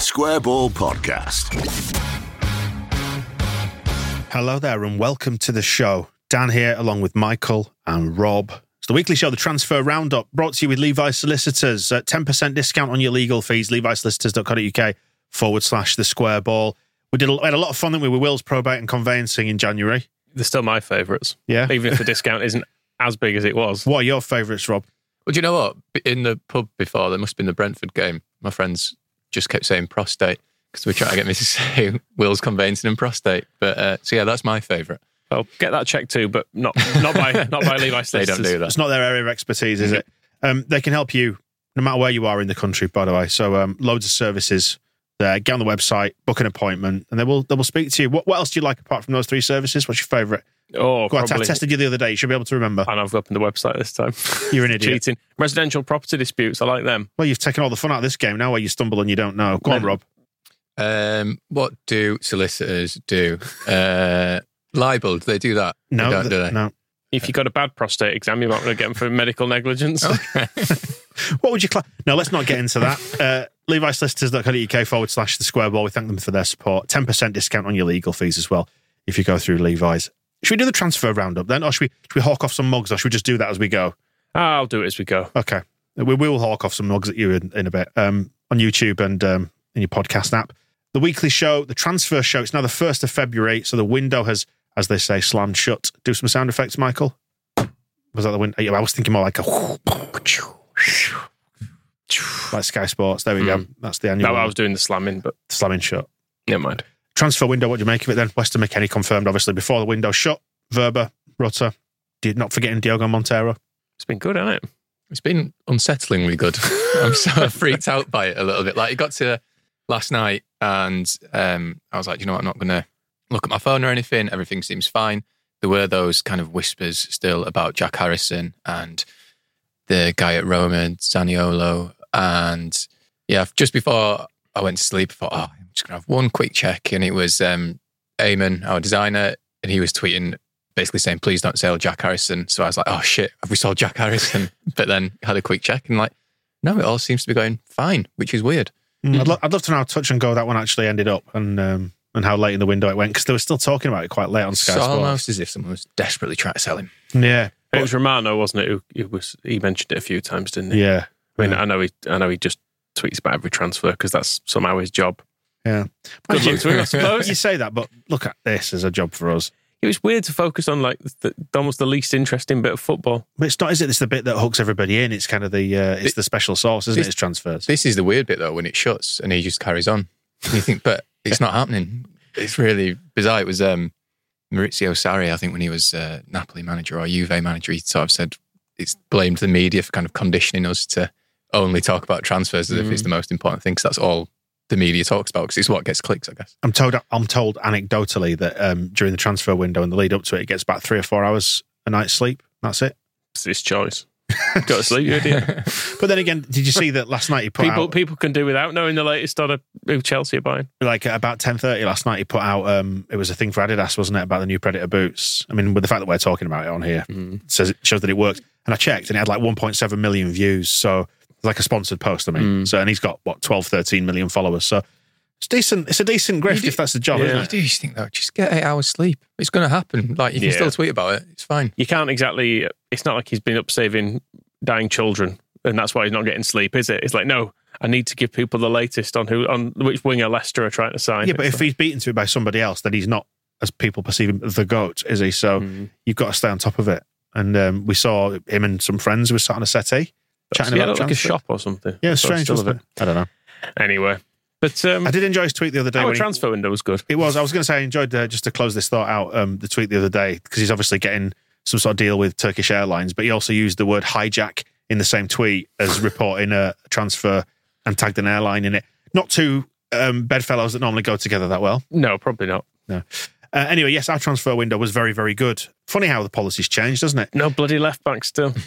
The Square Ball Podcast. Hello there, and welcome to the show. Dan here, along with Michael and Rob. It's the weekly show, the Transfer Roundup, brought to you with Levi Solicitors. Uh, At 10% discount on your legal fees, levisolicitors.co.uk forward slash the square ball. We did a, we had a lot of fun didn't we, with Will's probate and conveyancing in January. They're still my favourites. Yeah. Even if the discount isn't as big as it was. What are your favourites, Rob? Well, do you know what? In the pub before, there must have been the Brentford game. My friends just kept saying prostate because we're trying to get me to say Will's conveyancing and prostate. But uh, so yeah, that's my favourite. Well, get that checked too, but not not by not by Levi They don't do that. It's not their area of expertise, is it? Um, they can help you no matter where you are in the country, by the way. So um, loads of services there. Get on the website, book an appointment, and they will they will speak to you. What, what else do you like apart from those three services? What's your favourite? Oh, Go on, I tested you the other day. You should be able to remember. And I've opened the website this time. You're an idiot. Cheating. Residential property disputes. I like them. Well, you've taken all the fun out of this game now where you stumble and you don't know. Go on, Rob. Um, what do solicitors do? Uh, libel? Do they do that? No, they don't, th- do they? no. If you got a bad prostate exam, you might want to get them for medical negligence. What would you cla No, let's not get into that. Uh, LeviSolicitors.co.uk forward slash the square ball. We thank them for their support. 10% discount on your legal fees as well if you go through Levi's. Should we do the transfer roundup then? Or should we, should we hawk off some mugs or should we just do that as we go? I'll do it as we go. Okay. We will hawk off some mugs at you in, in a bit um, on YouTube and um, in your podcast app. The weekly show, the transfer show, it's now the 1st of February. So the window has, as they say, slammed shut. Do some sound effects, Michael. Was that the window? I was thinking more like a. Like Sky Sports. There we go. That's the annual No, I was doing the slamming, but slamming shut. never mind. Transfer window, what do you make of it then? Weston McKennie confirmed, obviously, before the window shut. Wöber, Rutter, did not forgetting Diogo Monteiro. It's been good, hasn't it? It's been unsettlingly good. I'm so freaked out by it a little bit. Like it got to last night, and um, I was like, you know what? I'm not going to look at my phone or anything. Everything seems fine. There were those kind of whispers still about Jack Harrison and the guy at Roma, Zaniolo, and yeah, just before I went to sleep, I thought, oh, just going to have one quick check, and it was um, Eamon, our designer, and he was tweeting basically saying, please don't sell Jack Harrison. So I was like, oh shit, have we sold Jack Harrison? but then had a quick check and like, no, it all seems to be going fine, which is weird. I'd, lo- I'd love to know how touch and go that one actually ended up and um, and how late in the window it went because they were still talking about it quite late on Sky So Sports. almost as if someone was desperately trying to sell him. Yeah, It was Romano, wasn't it? Who, who was he mentioned it a few times, didn't he? yeah, I mean, yeah. I know he, I know he just tweets about every transfer because that's somehow his job. Yeah. Good luck to him, I suppose. you say that, but look at this as a job for us. It was weird to focus on like the, almost the least interesting bit of football. But it's not, is it? It's the bit that hooks everybody in. It's kind of the uh, it's the special sauce, isn't it? It's transfers. This is the weird bit though, when it shuts and he just carries on. And you think, but it's not happening. It's really bizarre. It was um, Maurizio Sarri, I think, when he was uh, Napoli manager or Juve manager, he sort of said it's blamed the media for kind of conditioning us to only talk about transfers as if it's the most important thing because that's all the media talks about because it's what gets clicks, I guess. I'm told I'm told anecdotally that um, during the transfer window and the lead up to it, it gets about three or four hours a night's sleep. That's it. It's his choice. Got to sleep, you idiot. But then again, did you see that last night he put people out people can do without knowing the latest on a, who Chelsea are buying. like at about ten thirty last night? He put out um, it was a thing for Adidas, wasn't it, about the new Predator boots? I mean, with the fact that we're talking about it on here, it says it shows that it works. And I checked, and it had like 1.7 million views. So it's like a sponsored post. I mean, so and he's got what 12, 13 million followers. So it's decent. It's a decent grift if that's the job, Yeah. isn't You do just think though, just get eight hours sleep. It's going to happen. Like you can Yeah. still tweet about it. It's fine. You can't exactly. It's not like he's been up saving dying children, and that's why he's not getting sleep, is it? It's like no, I need to give people the latest on who on which winger Leicester are trying to sign. Yeah, but if like- he's beaten to it by somebody else, then he's not, as people perceive him, the goat, is he? So Mm. you've got to stay on top of it. And um, we saw him and some friends who were sat on a settee chatting yeah, about like a shop or something. Yeah, strange, wasn't it? I don't know. Anyway, but um, I did enjoy his tweet the other day. our when he- transfer window was good. It was. I was going to say I enjoyed uh, just to close this thought out. Um, the tweet the other day because he's obviously getting some sort of deal with Turkish Airlines, but he also used the word hijack in the same tweet as reporting a transfer and tagged an airline in it. Not two um, bedfellows that normally go together that well. No, probably not. No. Uh, anyway, yes, our transfer window was very, very good. Funny how the policy's changed, doesn't it? No bloody left back still.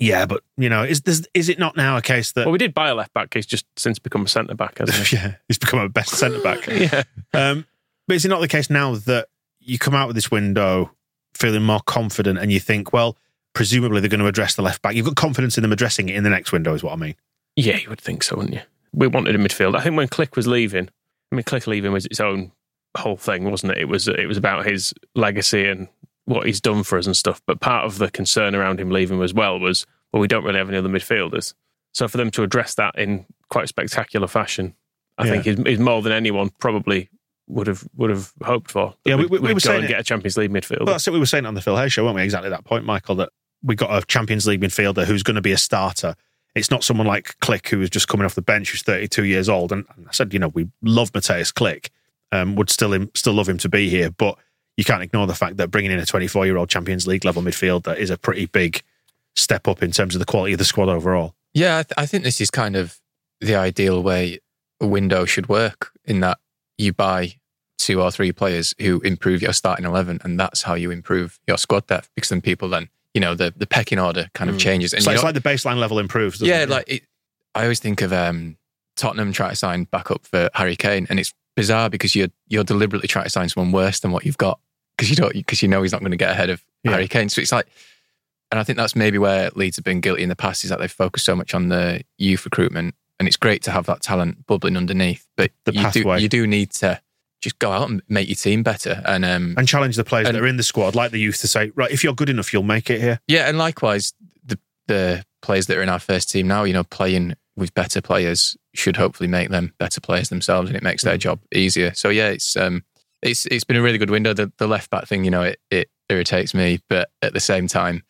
Yeah, but you know, is there's- is it not now a case that well, we did buy a left back. He's just since become a centre back, hasn't he? yeah, he's become a best centre back? yeah. Um, but is it not the case now that you come out with this window feeling more confident and you think, well, presumably they're going to address the left back? You've got confidence in them addressing it in the next window, is what I mean. Yeah, you would think so, wouldn't you? we wanted a midfield. I think when Klich was leaving, I mean, Klich leaving was its own whole thing, wasn't it? It was it was about his legacy and what he's done for us and stuff. But part of the concern around him leaving as well was, well, we don't really have any other midfielders. So for them to address that in quite spectacular fashion, I Yeah. think is, is more than anyone probably would have would have hoped for. Yeah, we- we'd- we- we were go saying and get a Champions League midfielder. Well, that's what we were saying on the Phil Hay show, weren't we? Exactly that point, Michael, that we got a Champions League midfielder who's going to be a starter. It's not someone like Klich who was just coming off the bench, who's 32 years old. And I said, you know, we love Mateusz Klich, um, would still him, still love him to be here, but you can't ignore the fact that bringing in a 24 year old Champions League level midfielder is a pretty big step up in terms of the quality of the squad overall. Yeah, I, th- I think this is kind of the ideal way a window should work in that you buy two or three players who improve your starting 11, and that's how you improve your squad depth because then people then, you know, the, the pecking order kind of Mm. changes. And It's like, it's know- like the baseline level improves. doesn't yeah, it? like it, I always think of um, Tottenham trying to sign backup for Harry Kane, and it's bizarre because you're you're deliberately trying to sign someone worse than what you've got because you don't because you know he's not going to get ahead of Yeah. Harry Kane. So it's like, and I think that's maybe where Leeds have been guilty in the past is that they've focused so much on the youth recruitment, and it's great to have that talent bubbling underneath, but The you do you do need to just go out and make your team better, and um, and challenge the players And- that are in the squad, like the youth, to say, right, if you're good enough, you'll make it here. Yeah, and likewise, the the players that are in our first team now, you know, playing with better players should hopefully make them better players themselves, and it makes their job easier. So yeah, it's um, it's it's been a really good window. The the left back thing, you know, it it irritates me, but at the same time,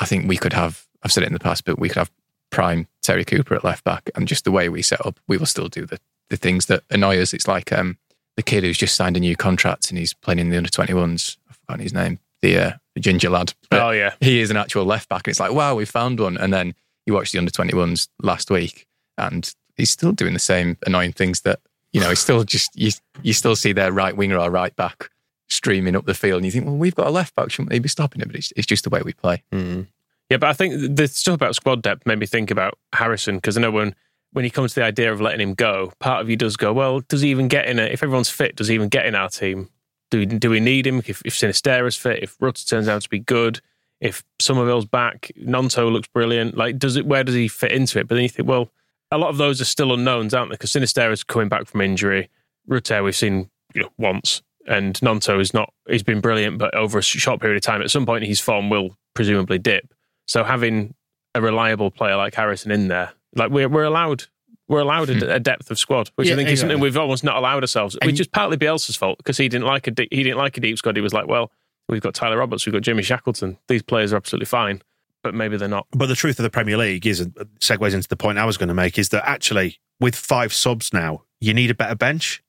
I think we could have. I've said it in the past, but we could have prime Terry Cooper at left back, and just the way we set up, we will still do the the things that annoy us. It's like um, the kid who's just signed a new contract and he's playing in the under twenty ones. I've forgotten his name. The, uh, the ginger lad. But oh yeah, he is an actual left back. And it's like, wow, we found one. And then you watch the under 21s last week and he's still doing the same annoying things that, you know, he's still just, you, you still see their right winger or right back streaming up the field. And you think, well, we've got a left back. Shouldn't they be stopping it? But it's, it's just the way we play. Hmm. Yeah, but I think the stuff about squad depth made me think about Harrison because I know when when he comes to the idea of letting him go, part of you does go, well, does he even get in it? If everyone's fit, does he even get in our team? Do we, do we need him? If, if Sinisterra's fit, if Rutter turns out to be good, if Summerville's back, Gnonto looks brilliant. Like, does it? Where does he fit into it? But then you think, well, a lot of those are still unknowns, aren't they? Because Sinisterra's coming back from injury. Rutter we've seen you know, once, and Gnonto is not. He's been brilliant, but over a short period of time, at some point his form will presumably dip. So having a reliable player like Harrison in there, like we're we're allowed we're allowed a, hmm. a depth of squad, which Yeah, I think is something we've almost not allowed ourselves. And- which is partly Bielsa's fault because he didn't like a deep, he didn't like a deep squad. He was like, well, we've got Tyler Roberts, we've got Jimmy Shackleton. These players are absolutely fine, but maybe they're not. But the truth of the Premier League is, uh, segues into the point I was going to make, is that actually with five subs now, you need a better bench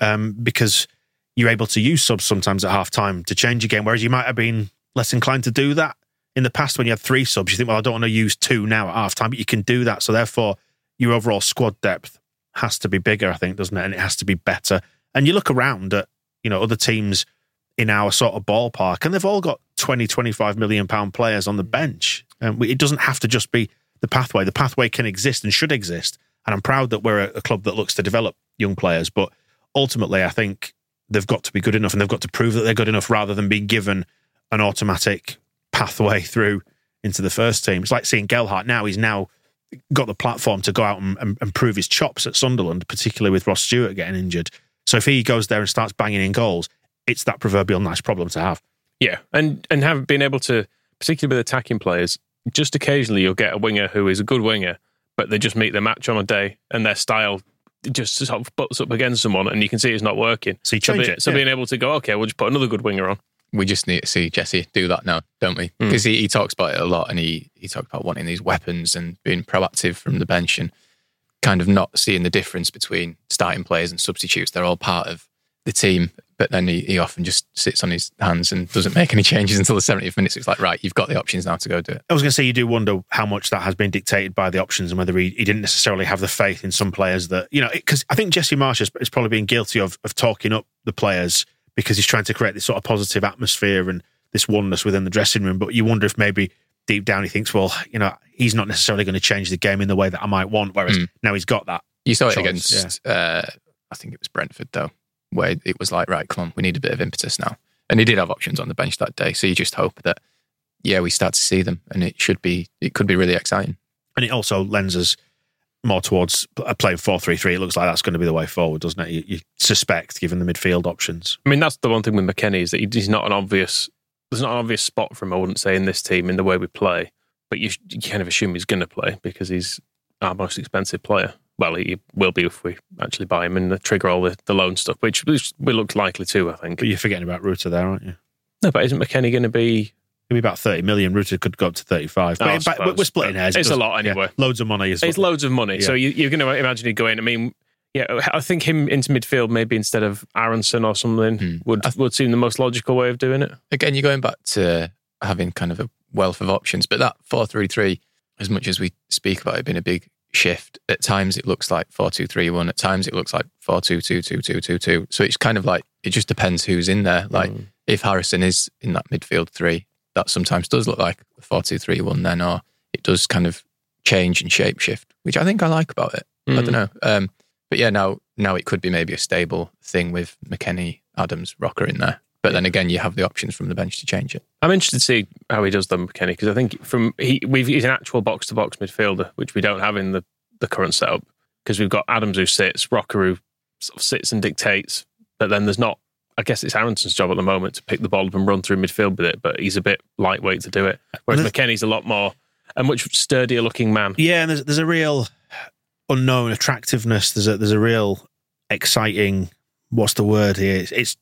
um, because you're able to use subs sometimes at half time to change your game, whereas you might have been less inclined to do that in the past when you had three subs. You think, well, I don't want to use two now at half time, but you can do that. So therefore, your overall squad depth has to be bigger, I think, doesn't it? And it has to be better. And you look around at, you know, other teams in our sort of ballpark, and they've all got 20, 25 million pound players on the bench. And it doesn't have to just be the pathway. The pathway can exist and should exist. And I'm proud that we're a, a club that looks to develop young players. But ultimately, I think they've got to be good enough and they've got to prove that they're good enough rather than being given an automatic pathway through into the first team. It's like seeing Gelhardt now. He's now got the platform to go out and, and, and prove his chops at Sunderland, particularly with Ross Stewart getting injured. So if he goes there and starts banging in goals, it's that proverbial nice problem to have. Yeah, and and have been able to, particularly with attacking players, just occasionally you'll get a winger who is a good winger, but they just meet their match on a day and their style just sort of butts up against someone, and you can see it's not working. So you So, change be- it, so yeah. being able to go, okay, we'll just put another good winger on. We just need to see Jesse do that now, don't we? Mm. Because he, he talks about it a lot and he, he talks about wanting these weapons and being proactive from the bench and kind of not seeing the difference between starting players and substitutes. They're all part of the team, but then he, he often just sits on his hands and doesn't make any changes until the 70th minute. So it's like, right, you've got the options now to go do it. I was going to say, you do wonder how much that has been dictated by the options and whether he, he didn't necessarily have the faith in some players that, you know, because I think Jesse Marsch has, has probably been guilty of, of talking up the players because he's trying to create this sort of positive atmosphere and this oneness within the dressing room. But you wonder if maybe deep down he thinks, well, you know, he's not necessarily going to change the game in the way that I might want. Whereas Mm. now he's got that. You saw it Choice, against, uh, I think it was Brentford though, where it was like, right, come on, we need a bit of impetus now. And he did have options on the bench that day. So you just hope that, yeah, we start to see them and it should be, it could be really exciting. And it also lends us more towards uh, playing 4 3 3. It looks like that's going to be the way forward, doesn't it? You, you suspect, given the midfield options. I mean, that's the one thing with McKennie is that he's not an obvious. There's not an obvious spot for him. I wouldn't say in this team in the way we play, but you, you kind of assume he's going to play because he's our most expensive player. Well, he will be if we actually buy him and trigger all the, the loan stuff, which, which we look likely to. I think. But you're forgetting about Rutter there, aren't you? No, but isn't McKennie going to be? It'll be about 30 million. Rutter could go up to 35. Oh, but, but we're splitting hairs. It's It a lot anyway. yeah, loads of money. Is It's loads of money, so Yeah. you, you're going to imagine he'd go in. I mean, yeah, I think him into midfield maybe instead of Aaronson or something Hmm. would would seem the most logical way of doing it. Again, you're going back to having kind of a wealth of options, but that 4 3 3, as much as we speak about it being a big shift, at times it looks like 4 2 3 1, at times it looks like 4 2 2 2 2 2 2. So it's kind of like, it just depends who's in there. Like Mm. if Harrison is in that midfield three, that sometimes does look like a 4 2 3 1 then, or it does kind of change and shape shift, which I think I like about it. I Mm. don't know. Um, but yeah, now now it could be maybe a stable thing with McKennie, Adams, Roca in there. But then again, you have the options from the bench to change it. I'm interested to see how he does them, McKennie, because I think from he we've he's an actual box to box midfielder, which we don't have in the, the current setup. Because we've got Adams who sits, Roca who sort of sits and dictates, but then there's not. I guess it's Aaronson's job at the moment to pick the ball up and run through midfield with it, but he's a bit lightweight to do it. Whereas There's- McKennie's a lot more a much sturdier looking man. Yeah, and there's, there's a real unknown attractiveness. There's a there's a real exciting. What's the word here? It's, it's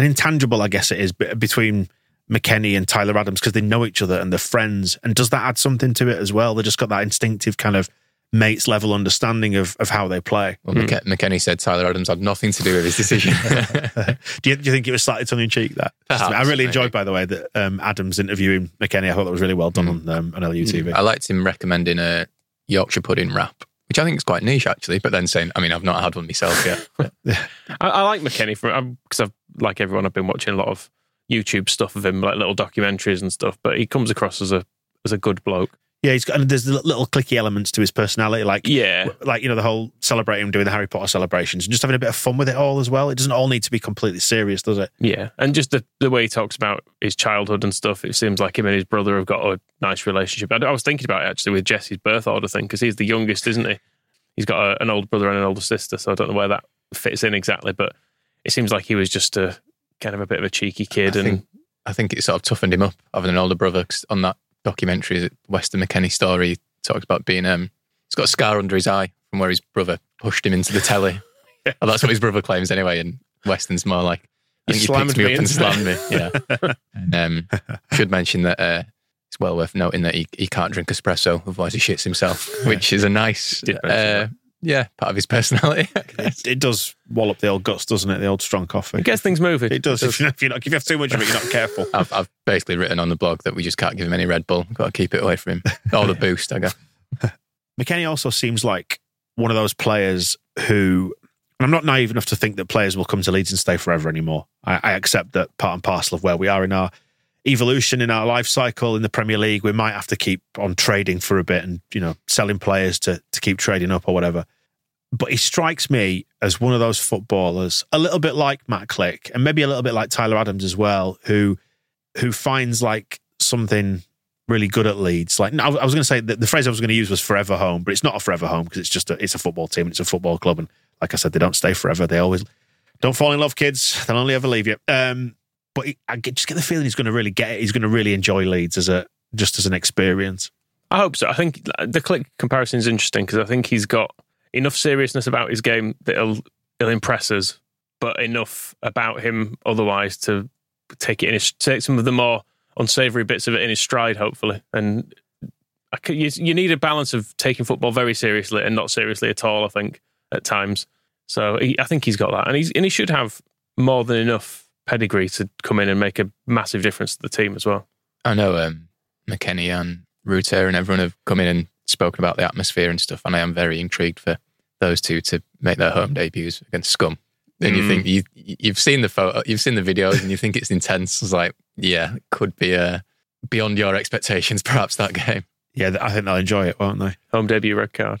an intangible, I guess it is, between McKennie and Tyler Adams because they know each other and they're friends. And does that add something to it as well? They just got that instinctive kind of mates level understanding of of how they play. Well, McK- McKennie said Tyler Adams had nothing to do with his decision. do, you, do you think it was slightly tongue in cheek? That Perhaps, I really maybe. enjoyed, by the way, that um, Adams interviewing McKennie. I thought that was really well done on um, on LUTV. I liked him recommending a Yorkshire pudding wrap, which I think is quite niche actually. But then saying, I mean, I've not had one myself yet. I, I like McKennie for because I've like everyone, I've been watching a lot of YouTube stuff of him, like little documentaries and stuff. But he comes across as a as a good bloke. Yeah, he's got and there's little clicky elements to his personality, like Yeah, like you know the whole celebrating him doing the Harry Potter celebrations and just having a bit of fun with it all as well. It doesn't all need to be completely serious, does it? yeah, and just the the way he talks about his childhood and stuff. It seems like him and his brother have got a nice relationship. I, I was thinking about it actually with Jesse's birth order thing because he's the youngest, isn't he? He's got a, an older brother and an older sister, so I don't know where that fits in exactly, but it seems like he was just a kind of a bit of a cheeky kid I and. think, I think it sort of toughened him up having an older brother 'cause on that documentary, Weston McKennie story. He talks about being um, he's got a scar under his eye from where his brother pushed him into the telly. Well, that's what his brother claims anyway. And Weston's more like, I think he picked me me up and slammed me. Yeah. and, um, should mention that uh, it's well worth noting that he, he can't drink espresso, otherwise he shits himself, which is a nice, uh, yeah, part of his personality. It, it does wallop the old guts, doesn't it? The old strong coffee. It gets things moving. It does. If, you're not, if, you're not, if you have too much of it, you're not careful. I've, I've basically written on the blog that we just can't give him any Red Bull. Got to keep it away from him. Or the boost, I guess. McKennie also seems like one of those players who, and I'm not naive enough to think that players will come to Leeds and stay forever anymore. I, I accept that part and parcel of where we are in our evolution in our life cycle in the Premier League, we might have to keep on trading for a bit and you know selling players to to keep trading up or whatever. But he strikes me as one of those footballers, a little bit like Matt Klich, and maybe a little bit like Tyler Adams as well, who who finds like something really good at Leeds. Like I was going to say the phrase I was going to use was forever home, but it's not a forever home because it's just a, it's a football team, it's a football club, and like I said, they don't stay forever. They always don't fall in love, kids. They'll only ever leave you. Um, but he, I just get the feeling he's going to really get it. He's going to really enjoy Leeds as a just as an experience. I hope so. I think uh, the Klich comparison is interesting because I think he's got enough seriousness about his game that he'll, he'll impress us, but enough about him otherwise to take it in his, take some of the more unsavory bits of it in his stride, hopefully. And could, you, you need a balance of taking football very seriously and not seriously at all. I think at times. So he, I think he's got that, and he's and he should have more than enough pedigree to come in and make a massive difference to the team as well. I know um, McKennie and Rutter and everyone have come in and spoken about the atmosphere and stuff, and I am very intrigued for those two to make their home debuts against Scum. And you Mm. think you you've seen the photo, you've seen the videos, and you think it's intense. It's like, yeah, could be uh, beyond your expectations, perhaps that game. Yeah, I think they'll enjoy it, won't they? Home debut red card.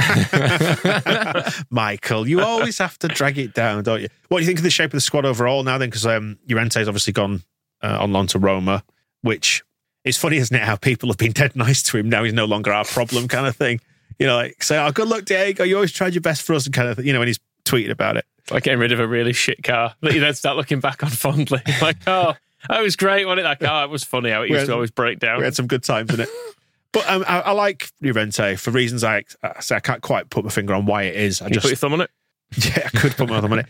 Michael, you always have to drag it down, don't you? What do you think of the shape of the squad overall now? Then, because um, Llorente's obviously gone uh, on loan to Roma, which is funny, isn't it? How people have been dead nice to him now. He's no longer our problem, kind of thing. You know, like say, "Oh, good luck, Diego. You always tried your best for us," and kind of, you know, when he's tweeted about it. It's like getting rid of a really shit car that you then start looking back on fondly. Like, oh, that was great, wasn't it? That car, it was funny how it used to always break down. We had some good times in it. But um, I, I like Llorente for reasons I, I say I can't quite put my finger on why it is. I Can you just put your thumb on it? Yeah, I could put my thumb on it.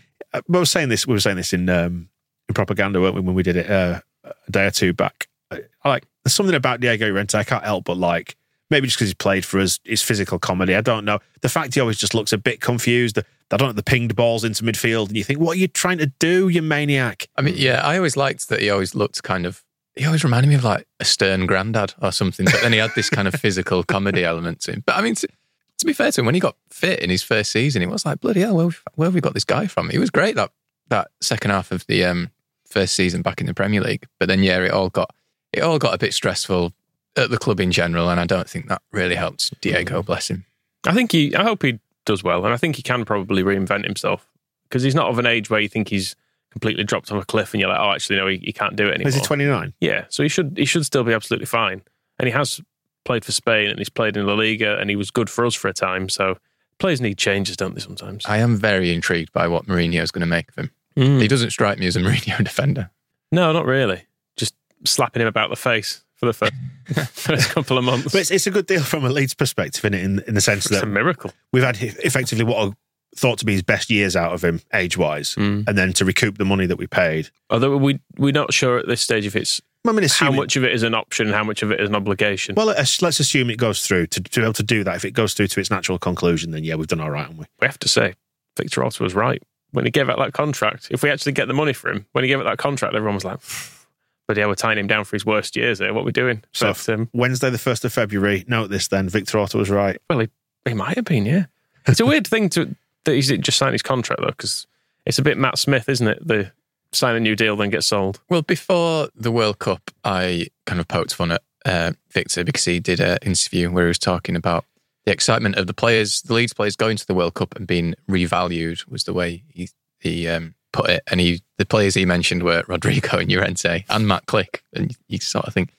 We were saying this. We were saying this in um, in propaganda, weren't we, when we did it uh, a day or two back? I I like there's something about Diego Llorente I can't help but like. Maybe just because he's played for us, his physical comedy. I don't know. The fact he always just looks a bit confused. I don't know the pinged balls into midfield, and you think, "What are you trying to do, you maniac?" I mean, yeah, I always liked that he always looked kind of. He always reminded me of like a stern granddad or something. But then he had this kind of physical comedy element to him. But I mean, to, to be fair to him, when he got fit in his first season, he was like, bloody hell, where, where have we got this guy from? He was great that that second half of the um, first season back in the Premier League. But then, yeah, it all got it all got a bit stressful at the club in general, and I don't think that really helped Diego. Bless him. I think he, I hope he does well. And I think he can probably reinvent himself because he's not of an age where you think he's completely dropped off a cliff and you're like, oh, actually, no, he, he can't do it anymore. Is he 29? Yeah, so he should he should still be absolutely fine. And he has played for Spain and he's played in La Liga and he was good for us for a time. So players need changes, don't they? Sometimes. I am very intrigued by what Mourinho is going to make of him. Mm. He doesn't strike me as a Mourinho defender. No, not really. Just slapping him about the face for the first, first couple of months. But it's, it's a good deal from a Leeds perspective, in it, in, in the sense it's that a miracle. we've had effectively what are thought to be his best years out of him age wise, Mm. and then to recoup the money that we paid. Although we we're not sure at this stage if it's I mean, how much of it is an option, how much of it is an obligation. Well, let's, let's assume it goes through. To, to be able to do that, if it goes through to its natural conclusion, then yeah, we've done all right, haven't we? we have to say, Victor Orta was right when he gave out that contract. If we actually get the money for him, when he gave out that contract, everyone was like, "But yeah, we're tying him down for his worst years here. What are we doing?" So But, um, Wednesday, the first of February. Note this then: Victor Orta was right. well, he, he might have been. Yeah, it's a weird thing to that he's just signed his contract though, because it's a bit Matt Smith, isn't it? The sign a new deal, then get sold. Well, before the World Cup, I kind of poked fun at uh, Victor because he did an interview where he was talking about the excitement of the players, the Leeds players going to the World Cup and being revalued was the way he he um, put it. And he the players he mentioned were Rodrigo and Llorente and Matt Klich. And you sort of think,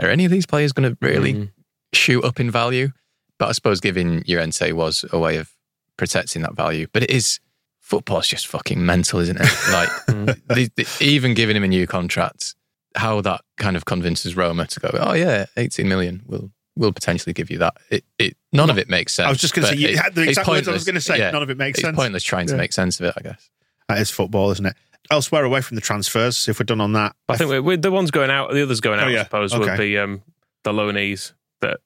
are any of these players going to really Mm. shoot up in value? But I suppose giving Llorente was a way of protecting that value. But it is football's just fucking mental, isn't it? Like the, the, even giving him a new contract, how that kind of convinces Roma to go, oh yeah, eighteen million, we'll we'll potentially give you that. It, it none of it makes sense. I was just going to say you it- had the exact words I was going to say. Yeah. None of it makes It's sense. pointless trying to make sense of it, I guess. That is football, isn't it? Elsewhere, away from the transfers, if we're done on that, I think we're, we're the ones going out. The others going Oh, out, yeah. I suppose, Okay. would be um, the loanees. That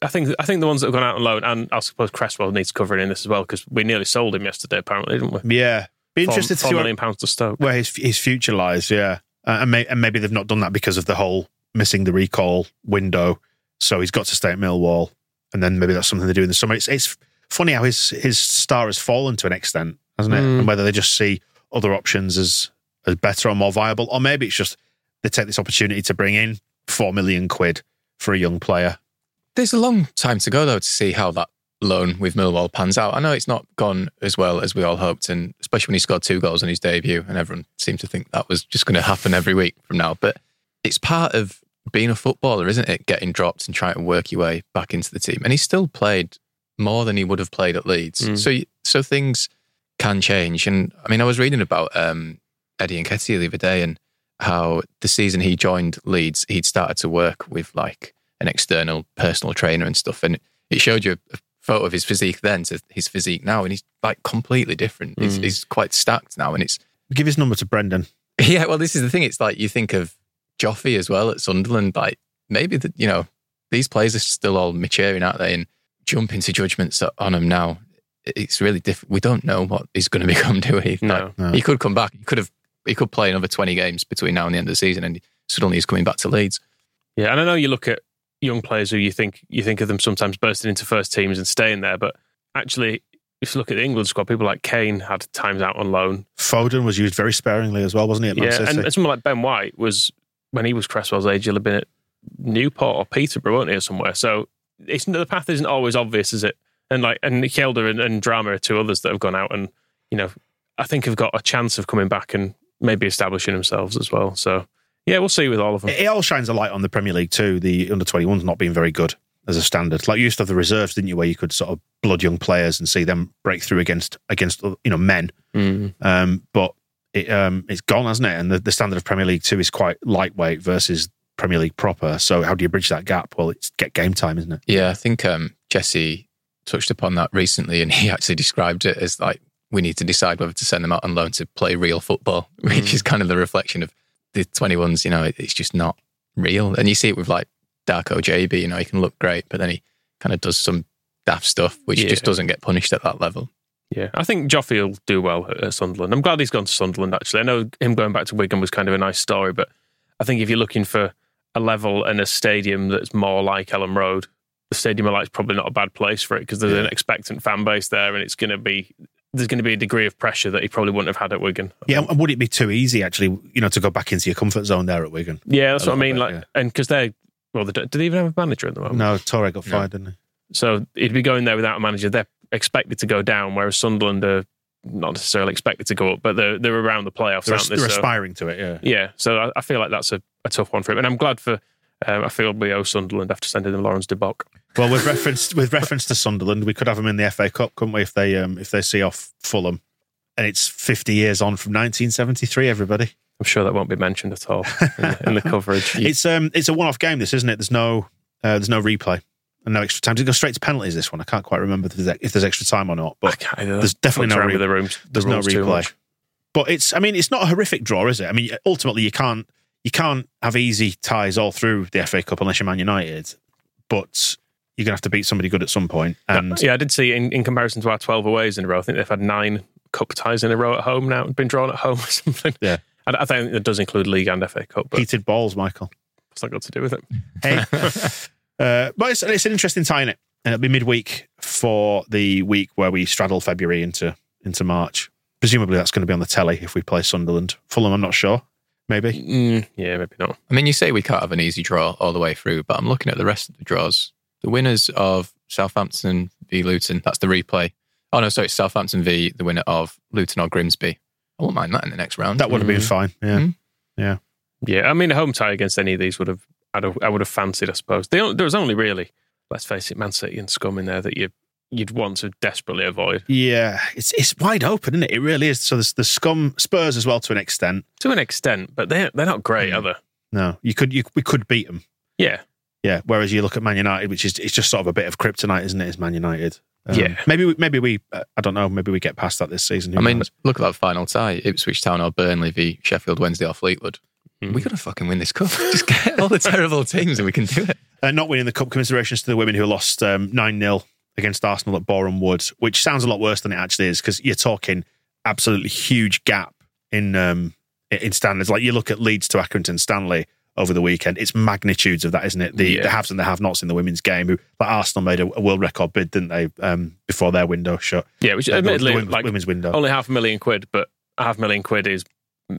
I think I think the ones that have gone out on loan, and I suppose Cresswell needs covering in this as well because we nearly sold him yesterday, apparently, didn't we? yeah, be interested to see what, million pounds to Stoke. where his his future lies. Yeah, uh, and, may, and maybe they've not done that because of the whole missing the recall window. So he's got to stay at Millwall, and then maybe that's something they do in the summer. It's it's funny how his his star has fallen to an extent, hasn't it? Mm. And whether they just see other options as as better or more viable, or maybe it's just they take this opportunity to bring in four million quid for a young player. There's a long time to go though to see how that loan with Millwall pans out. I know it's not gone as well as we all hoped, and especially when he scored two goals in his debut, and everyone seemed to think that was just going to happen every week from now. But it's part of being a footballer, isn't it? Getting dropped and trying to work your way back into the team, and he still played more than he would have played at Leeds. Mm. So, so things can change. And I mean, I was reading about um, Eddie Nketiah the other day, and how the season he joined Leeds, he'd started to work with like an external personal trainer and stuff, and it showed you a photo of his physique then to his physique now, and he's like completely different. He's, Mm. he's quite stacked now, and it's Give his number to Brenden. yeah. Well, this is the thing. It's like you think of Joffrey as well at Sunderland. Like maybe that you know these players are still all maturing, aren't they? And jumping to judgments on him now, it's really different. We don't know what he's going to become, do we? No. Like, No. he could come back. He could have. He could play another twenty games between now and the end of the season, and suddenly he's coming back to Leeds. Yeah, and I know you look at young players who you think you think of them sometimes bursting into first teams and staying there, but actually, if you look at the England squad, people like Kane had times out on loan. Foden was used very sparingly as well, wasn't he? At yeah, City? and, and someone like Ben White was when he was Cresswell's age, he'll have been at Newport or Peterborough, won't he, or somewhere. So it's the path isn't always obvious, is it? And like and Kelder and, and Drameh are two others that have gone out and you know I think have got a chance of coming back and maybe establishing themselves as well. So yeah, we'll see with all of them. It, it all shines a light on the Premier League too. The under 21s not being very good. as a standard. Like you used to have the reserves, didn't you, where you could sort of blood young players and see them break through against against you know men. Mm. Um, but it um, it's gone, hasn't it? And the, the standard of Premier League Two is quite lightweight versus Premier League proper. So how do you bridge that gap? Well, it's get game time, isn't it? Yeah, I think um, Jesse touched upon that recently, and he actually described it as like we need to decide whether to send them out on loan to play real football, which is kind of the reflection of the 21s. You know, it, it's just not real, and you see it with like Darko Gyabi. You know, he can look great, but then he kind of does some daft stuff, which Yeah. just doesn't get punished at that level. Yeah, I think Joffrey will do well at, at Sunderland. I'm glad he's gone to Sunderland, actually. I know him going back to Wigan was kind of a nice story, but I think if you're looking for a level and a stadium that's more like Elland Road, the Stadium of Light is probably not a bad place for it because there's an expectant fan base there and it's going to be, there's going to be a degree of pressure that he probably wouldn't have had at Wigan. Yeah, and would it be too easy actually, you know, to go back into your comfort zone there at Wigan? Yeah, that's what I mean. bit, Like, yeah. and because they're well, they, don't- they even have a manager at the moment? No, Touré got fired, didn't he? So he'd be going there without a manager. They're expected to go down, whereas Sunderland are not necessarily expected to go up, but they're they're around the playoffs, They're, aren't they? they're So- aspiring to it, yeah. yeah, so I, I feel like that's a, a tough one for him, and I'm glad for. Um, I feel we owe Sunderland after sending them Laurens De Bock. Well, with reference with reference to Sunderland, we could have them in the FA Cup, couldn't we? If they um, if they see off Fulham, and it's fifty years on from 1973. Everybody, I'm sure that won't be mentioned at all in the, in the coverage. it's um it's a one off game. This isn't it? There's no uh, there's no replay and no extra time. Does it go straight to penalties? This one, I can't quite remember if there's, if there's extra time or not. But there's definitely no re- the rooms. the there's no replay. but it's I mean it's not a horrific draw, is it? I mean ultimately you can't you can't have easy ties all through the FA Cup unless you're Man United, but you're gonna have to beat somebody good at some point. And yeah, I did see in, in comparison to our 12 aways in a row, I think they've had nine cup ties in a row at home now, been drawn at home or something. Yeah. I, I think it does include league and FA Cup, but heated balls, Michael. What's that got to do with it. Hey. uh, but it's, it's an interesting tie in it. And it'll be midweek for the week where we straddle February into into March. Presumably that's going to be on the telly if we play Sunderland. Fulham, I'm not sure. Maybe. Mm, yeah, maybe not. I mean, you say we can't have an easy draw all the way through, but I'm looking at the rest of the draws. The winners of Southampton v Luton, that's the replay. Oh, no, sorry, it's Southampton v the winner of Luton or Grimsby. I won't mind that in the next round. That would have been fine. Yeah. Mm. Yeah, I mean, a home tie against any of these would have, I'd have I would have fancied, I suppose. They, there was only really, let's face it, Man City and Scum in there that you, you'd want to desperately avoid. Yeah. It's it's wide open, isn't it? It really is. So there's the scum Spurs as well to an extent. To an extent, but they're, they're not great, are they? No. You could you we could beat them. Yeah. Yeah. Whereas you look at Man United, which is it's just sort of a bit of kryptonite, isn't it? Is Man United? Um, Yeah. Maybe we, maybe we uh, I don't know. Maybe we get past that this season. Who I mean, knows? look at that final tie Ipswich Town or Burnley v Sheffield Wednesday or Fleetwood. We're going to fucking win this cup. Just get all the terrible teams and we can do it. uh, not winning the cup commiserations to the women who lost um, 9 0 against Arsenal at Boreham Wood, which sounds a lot worse than it actually is because you're talking absolutely huge gap in um, in standards. Like you look at Leeds to Accrington Stanley over the weekend, it's magnitudes of that, isn't it? The, Yeah. the haves and the have nots in the women's game. Who, like Arsenal made a, a world record bid, didn't they, um, before their window shut? Yeah, which Uh, the- admittedly, the women's, like women's window. only half a million quid, but half a million quid is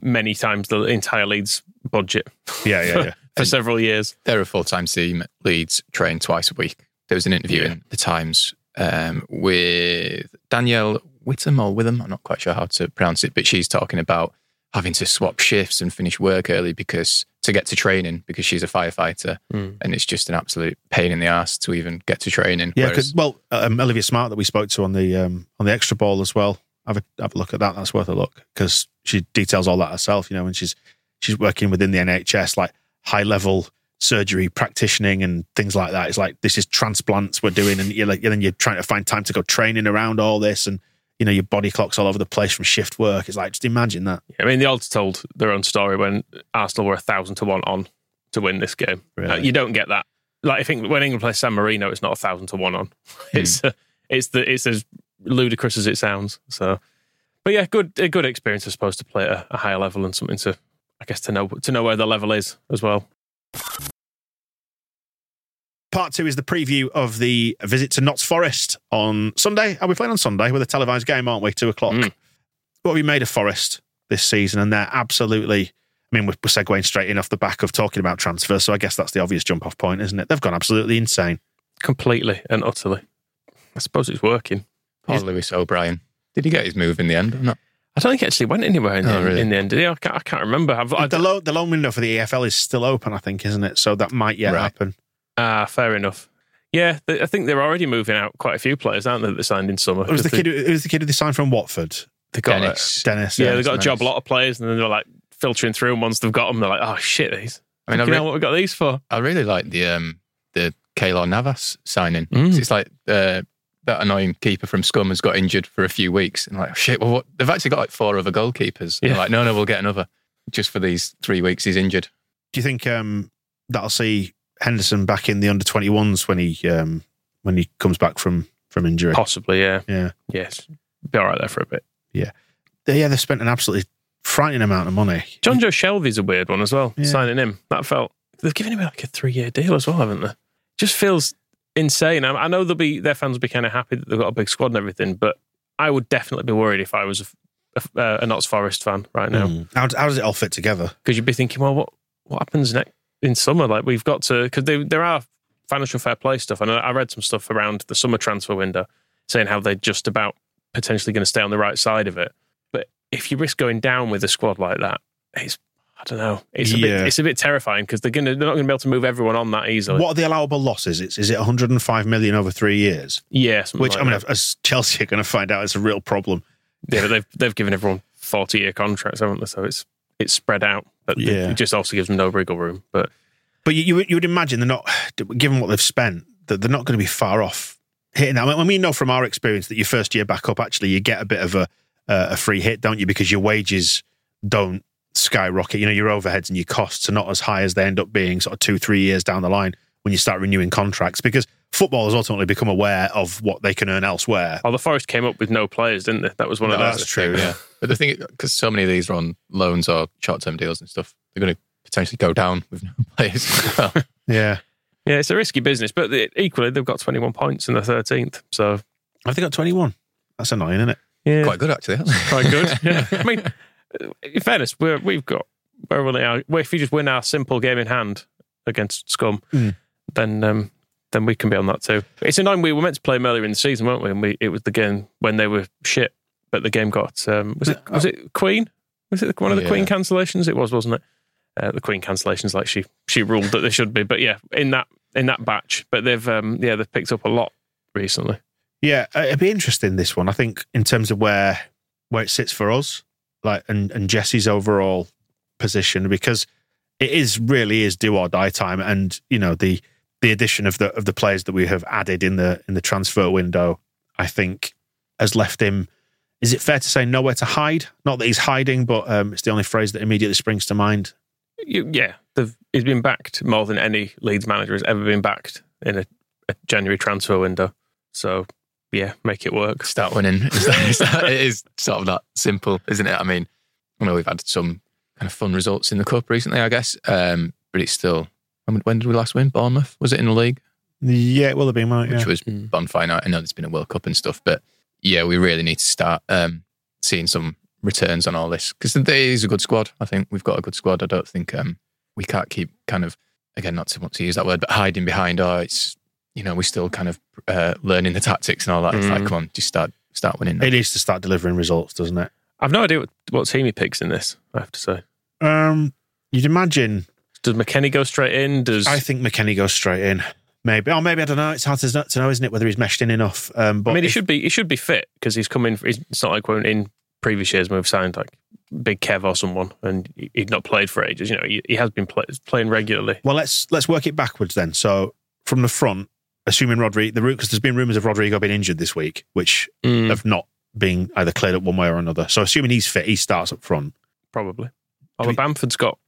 many times the entire Leeds budget yeah, yeah, yeah. for several years. They're a full time team. Leeds train twice a week. There was an interview Yeah. in the Times um, with Danielle Whittam or Witham. I'm not quite sure how to pronounce it, but she's talking about having to swap shifts and finish work early because to get to training because she's a firefighter Mm. and it's just an absolute pain in the ass to even get to training. Yeah, Whereas- well, um, Olivia Smart that we spoke to on the um, on the extra ball as well. Have a have a look at that. That's worth a look because she details all that herself. You know, and she's she's working within the NHS, like high level surgery practicing and things like that. It's like this is transplants we're doing, and you're like, and then you're trying to find time to go training around all this, and you know your body clock's all over the place from shift work. It's like just imagine that. I mean, the odds told their own story when Arsenal were a thousand to one on to win this game. Really? Uh, you don't get that. Like I think when England plays San Marino, it's not a thousand to one on. It's uh, it's the it's as ludicrous as it sounds. So, but yeah, good a good experience, I suppose, to play at a, a higher level and something to, I guess, to know to know where the level is as well. Part two is the preview of the visit to Notts Forest on Sunday. Are we playing on Sunday with a televised game, aren't we? Two o'clock. Mm. What have we made of Forest this season? And they're absolutely. I mean, we're we're segueing straight in off the back of talking about transfers, so I guess that's the obvious jump off point, isn't it? They've gone absolutely insane. Completely and utterly. I suppose it's working. Poor Lewis O'Brien. Did he get his move in the end or not? I don't think it actually went anywhere in, the, Oh, really? in the end. Did he? I can't, I can't remember. I've, I, the, loan, the loan window for the EFL is still open, I think, isn't it? So that might yet Right. happen. Ah, fair enough. Yeah, they, I think they're already moving out quite a few players, aren't they? That they signed in summer. It was the kid. Who, it was the kid who they signed from Watford. They got Dennis. Dennis. yeah, they got a job a lot of players, and then they're like filtering through. And once they've got them, they're like, oh shit, these. I mean, I, re- know what we got these for? I really like the um, the Keylor Navas signing. Mm. It's like uh, that annoying keeper from Scum has got injured for a few weeks, and like shit. Well, what? they've actually got like four other goalkeepers. Yeah. they're like, no, no, we'll get another just for these three weeks. He's injured. Do you think um, that'll see Henderson back in the under twenty ones when he um, when he comes back from from injury? Possibly, yeah. Yeah, Yes, be all right there for a bit. They- yeah. They've spent an absolutely frightening amount of money. Jonjo Shelvey's a weird one as well. Yeah. Signing him, that felt they've given him like a three year deal as well, haven't they? Just feels insane. I, I know they'll be their fans will be kind of happy that they've got a big squad and everything, but I would definitely be worried if I was a, a, a Notts Forest fan right now Mm. How, how does it all fit together? because you'd be thinking, well, what what happens next in summer? Like we've got to because there are financial fair play stuff, and I I read some stuff around the summer transfer window saying how they're just about potentially going to stay on the right side of it. But if you risk going down with a squad like that, it's I don't know. It's a Yeah. bit it's a bit terrifying because they're gonna they're not going to be able to move everyone on that easily. What are the allowable losses? It's is it 105 million over three years? Yeah, Which like I mean, that. as Chelsea are going to find out, it's a real problem. yeah, but they've they've given everyone forty year contracts, haven't they? So it's it's spread out, Yeah. it just also gives them no wriggle room. But But you, you, would- you would imagine they're not, given what they've spent, that they're not going to be far off hitting that. I mean, we know from our experience that your first year back up, actually, you get a bit of a uh, a free hit, don't you? Because your wages don't skyrocket. You know, your overheads and your costs are not as high as they end up being sort of two, three years down the line when you start renewing contracts. Because footballers ultimately become aware of what they can earn elsewhere. oh, the Forest came up with no players, didn't they? That was one of No, those. that's true. Yeah. But the thing, because so many of these are on loans or short term deals and stuff, they're going to potentially go down with no players. Yeah. Yeah, it's a risky business, but they, equally they've got 21 points in the 13th. So Have they got 21? That's annoying, isn't it? yeah, Quite good, actually. aren't they? quite good. Yeah, I mean, in fairness, we're, we've got we're only our, if we just win our simple game in hand against Scum, Mm. then um, then we can be on that too. It's a annoying. We were meant to play them earlier in the season, weren't we? And we it was the game when they were shit, but the game got um, was it was it Queen? Was it one of the Yeah. Queen cancellations? It was, wasn't it? Uh, the Queen cancellations, like she she ruled that they should be. But yeah, in that in that batch, but they've um, yeah they've picked up a lot recently. Yeah, it'd be interesting this one. I think in terms of where where it sits for us, like and and Jesse's overall position, because it is really is do or die time, and you know the the addition of the of the players that we have added in the in the transfer window, I think has left him. Is it fair to say nowhere to hide? Not that he's hiding, but um, it's the only phrase that immediately springs to mind. You, yeah, he's been backed more than any Leeds manager has ever been backed in a, a January transfer window. So yeah, make it work. Start winning. Is that, is that, it is sort of that simple, isn't it? I mean, I know we've had some kind of fun results in the cup recently, I guess, um, but it's still. I mean, when did we last win? Bournemouth was it in the league? Yeah, it will have been right. Which Yeah. was Mm. bonfire night. I know there's been a World Cup and stuff, but yeah, we really need to start um, seeing some returns on all this because there is a good squad. I think we've got a good squad. I don't think um, we can't keep kind of again not to want to use that word, but hiding behind. Oh, it's you know we're still kind of uh, learning the tactics and all that. It's like Mm. come on, just start start winning. now. It needs to start delivering results, doesn't it? I've no idea what, what team he picks in this. I have to say. Um, you'd imagine Does McKennie go straight in? Does I think McKennie goes straight in. Maybe. Oh, maybe I don't know. It's hard to to know, isn't it, whether he's meshed in enough. Um, but I mean, he should be he should be fit because he's come in. It's not like when in previous years when we've signed like Big Kev or someone and he- he'd not played for ages. You know, he, he has been play, playing regularly. Well, let's let's work it backwards then. So from the front, assuming Rodrigo, the route because there's been rumours of Rodrigo being injured this week, which Mm, have not been either cleared up one way or another. So assuming he's fit, he starts up front. probably. Although Bamford's got.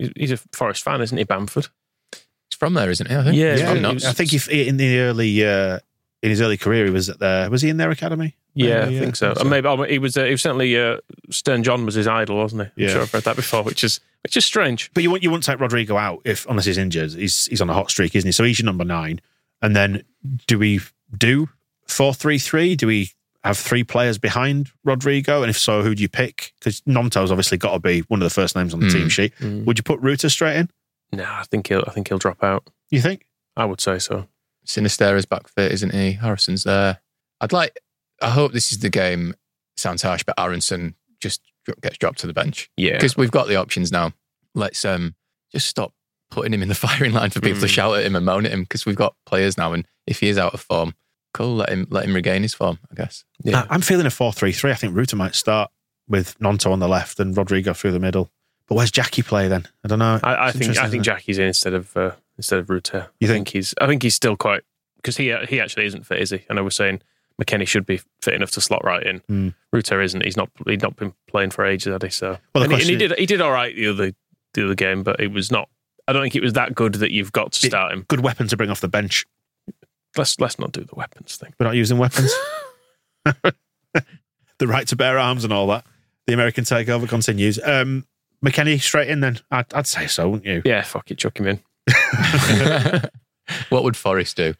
He's- He's a Forest fan, isn't he? Bamford. He's from there, isn't it? I think. Yeah, It's yeah, from he was- I think if in the early uh, in his early career, he was at their was he in their academy? Yeah, Maybe, I think so. so. And maybe oh, he was. Uh, he was certainly uh, Stern John was his idol, wasn't he? I'm Yeah. sure I've read that before, which is which is strange. But you won't you won't take Rodrigo out if unless he's injured. He's he's on a hot streak, isn't he? So he's your number nine. And then do we do four three three? Do we have three players behind Rodrigo? And if so, who do you pick? Because Gnonto's obviously got to be one of the first names on the Mm. team sheet. Would you put Rutter straight in? No, I think he'll. I think he'll drop out. You think? I would say so. Sinisterra's back fit, isn't he? Harrison's there. I'd like. I hope this is the game. Sounds harsh, but Aaronson just gets dropped to the bench Yeah, because we've got the options now. Let's um just stop putting him in the firing line for people to Mm. shout at him and moan at him because we've got players now, and if he is out of form, cool, let him let him regain his form. I guess. Yeah. I- I'm feeling a 4 3 3. I think Rutter might start with Gnonto on the left and Rodrigo through the middle. But where's Jackie play then? I don't know. I, I think I think? Jackie's in instead of uh, instead of Rutter. You I think? he's I think he's still quite because he uh, he actually isn't fit, is he? I know we're saying McKennie should be fit enough to slot right in. Hmm. Rutter isn't. He's not. He's not been playing for ages, had he? So Well, the and, he, and he did he did all right the other the other game, but it was not. I don't think it was that good that you've got to start him. Good weapon to bring off the bench. Let's let's not do the weapons thing. We're not using weapons. the right to bear arms and all that. The American takeover continues. Um, McKennie straight in then. I'd, I'd say so, wouldn't you? Yeah, fuck it, chuck him in. what would Forest do?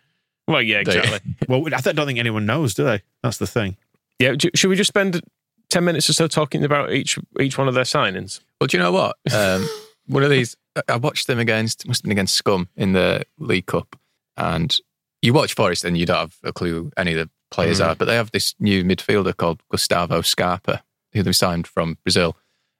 Well, yeah, exactly. Well, I don't think anyone knows, do they? That's the thing. yeah, do- should we just spend ten minutes or so talking about each each one of their signings? Well, do you know what? Um, one of these, I watched them against, must have been against Scum in the League Cup. And you watch Forest and you don't have a clue any of the players Mm. are, but they have this new midfielder called Gustavo Scarpa, who they signed from Brazil.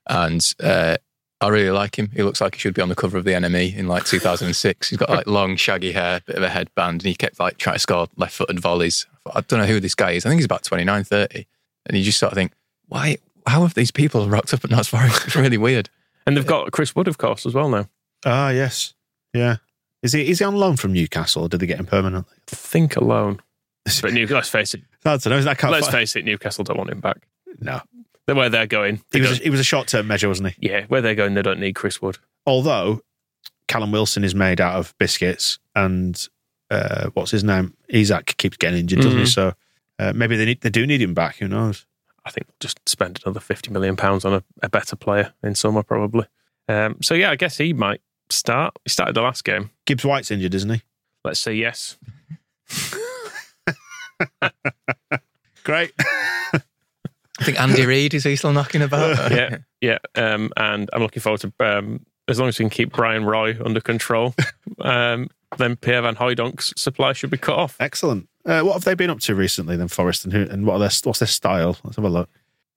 And uh, I really like him. He looks like he should be on the cover of the NME in like 2006. He's got like long, shaggy hair, a bit of a headband, and he kept like trying to score left footed volleys. I, I don't know who this guy is. I think he's about 29, 30. And you just sort of think, why? How have these people rocked up at Notts Forest? It's really weird. And they've got Chris Wood, of course, as well now. Ah, yes. Yeah. Is he, is he on loan from Newcastle or did they get him permanently? I think alone. But New, let's face it. Don't know. That Let's face it. Newcastle don't want him back. No. The where they're going. they He was, a, he was a short term measure, wasn't he? yeah, where they're going, they don't need Chris Wood. Although Callum Wilson is made out of biscuits and uh, what's his name? Isaac keeps getting injured, doesn't he? Mhm. So uh, maybe they need, they do need him back. Who knows? I think we'll just spend another fifty million pounds on a, a better player in summer, probably. Um, so yeah, I guess he might start. He started the last game. Gibbs White's injured, isn't he? Let's say yes. Great. I think Andy Reid is he still knocking about? Yeah, yeah. Um, and I'm looking forward to um, as long as we can keep Brian Roy under control. Um, then Pierre Van Hooydonk's supply should be cut off. Excellent. Uh, what have they been up to recently then, Forest? And, who, and what are their, what's their style? Let's have a look.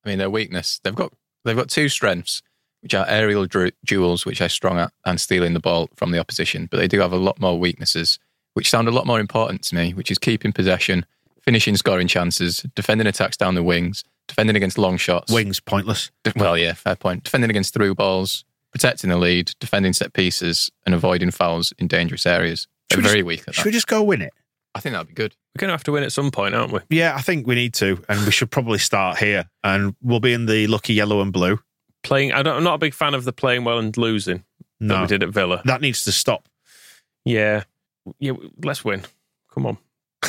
I mean, their weakness. They've got they've got two strengths, which are aerial dru- duels, which are strong at, and stealing the ball from the opposition. But they do have a lot more weaknesses, which sound a lot more important to me, which is keeping possession, finishing scoring chances, defending attacks down the wings, defending against long shots. Wings, pointless. De- Well, yeah, fair point. Defending against through balls, protecting the lead, defending set pieces, and avoiding fouls in dangerous areas. They're Should we very weak at Should we just go win it? I think that'd be good. We're going to have to win at some point, aren't we? Yeah, I think we need to. And we should probably start here. And we'll be in the lucky yellow and blue. Playing. I don't, I'm not a big fan of the playing well and losing that we did at Villa. that needs to stop. Yeah, yeah. Let's win. Come on,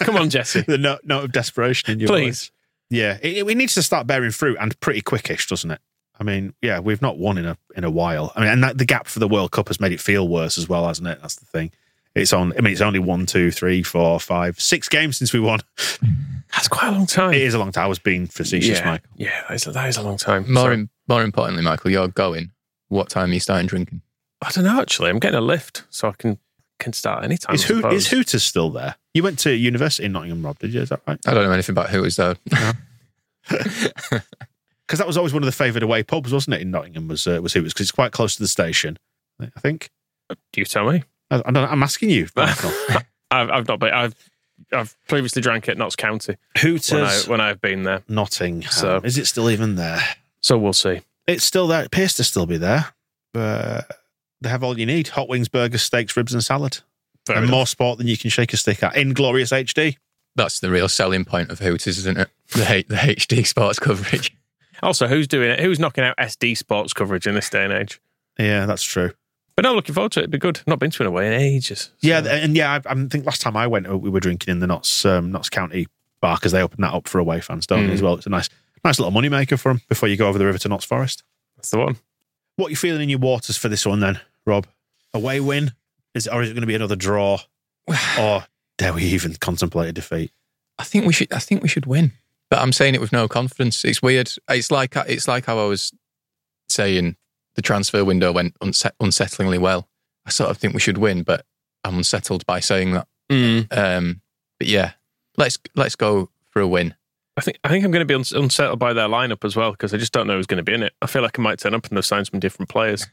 come on, Jesse. the note, note of desperation in your Please. voice. Yeah, it, it needs to start bearing fruit and pretty quickish, doesn't it? I mean, yeah, we've not won in a in a while. I mean, and that, the gap for the World Cup has made it feel worse as well, hasn't it? That's the thing. It's on. I mean, it's only one, two, three, four, five, six games since we won. That's quite a long time. It is a long time. I was being facetious, yeah, Mike. yeah. That is, that is a long time. More So- im- more importantly, Michael, you're going. What time are you starting drinking? I don't know. Actually, I'm getting a lift, so I can can start anytime. Is, I Ho- suppose. is Hooters still there? You went to university in Nottingham, Rob? Did you? Is that right? I don't know anything about who it though. Because that was always one of the favoured away pubs, wasn't it? In Nottingham was uh, was Hooters because it's quite close to the station. I think. Do you tell me? I, I don't, I'm asking you, I've, I've not been. I've I've previously drank at Notts County Hooters, when I when I've been there. Nottingham. So- is it still even there? So we'll see. It's still there. It appears to still be there. But they have all you need: hot wings, burgers, steaks, ribs, and salad, Fair and enough. more sport than you can shake a stick at in glorious HD. That's the real selling point of Hooters, isn't it? The the HD sports coverage. Also, who's doing it? Who's knocking out SD sports coverage in this day and age? Yeah, that's true. But no, looking forward to it. It'd be good. Not been to an away in ages. Yeah, and yeah, I, I think last time I went, we were drinking in the Notts um, Notts County bar because they opened that up for away fans, don't they, Mm. as well? It's a nice, nice little money maker for them before you go over the river to Notts Forest. that's the one. What are you feeling in your waters for this one then, Rob? Away win, is it, or is it going to be another draw, or dare we even contemplate a defeat? I think we should. I think we should win. But I'm saying it with no confidence. It's weird. It's like it's like how I was saying the transfer window went unset, unsettlingly well. I sort of think we should win, but I'm unsettled by saying that. Mm. Um, but yeah, let's let's go for a win. I think I think I'm going to be uns- unsettled by their lineup as well because I just don't know who's going to be in it. I feel like I might turn up and they've signed some different players.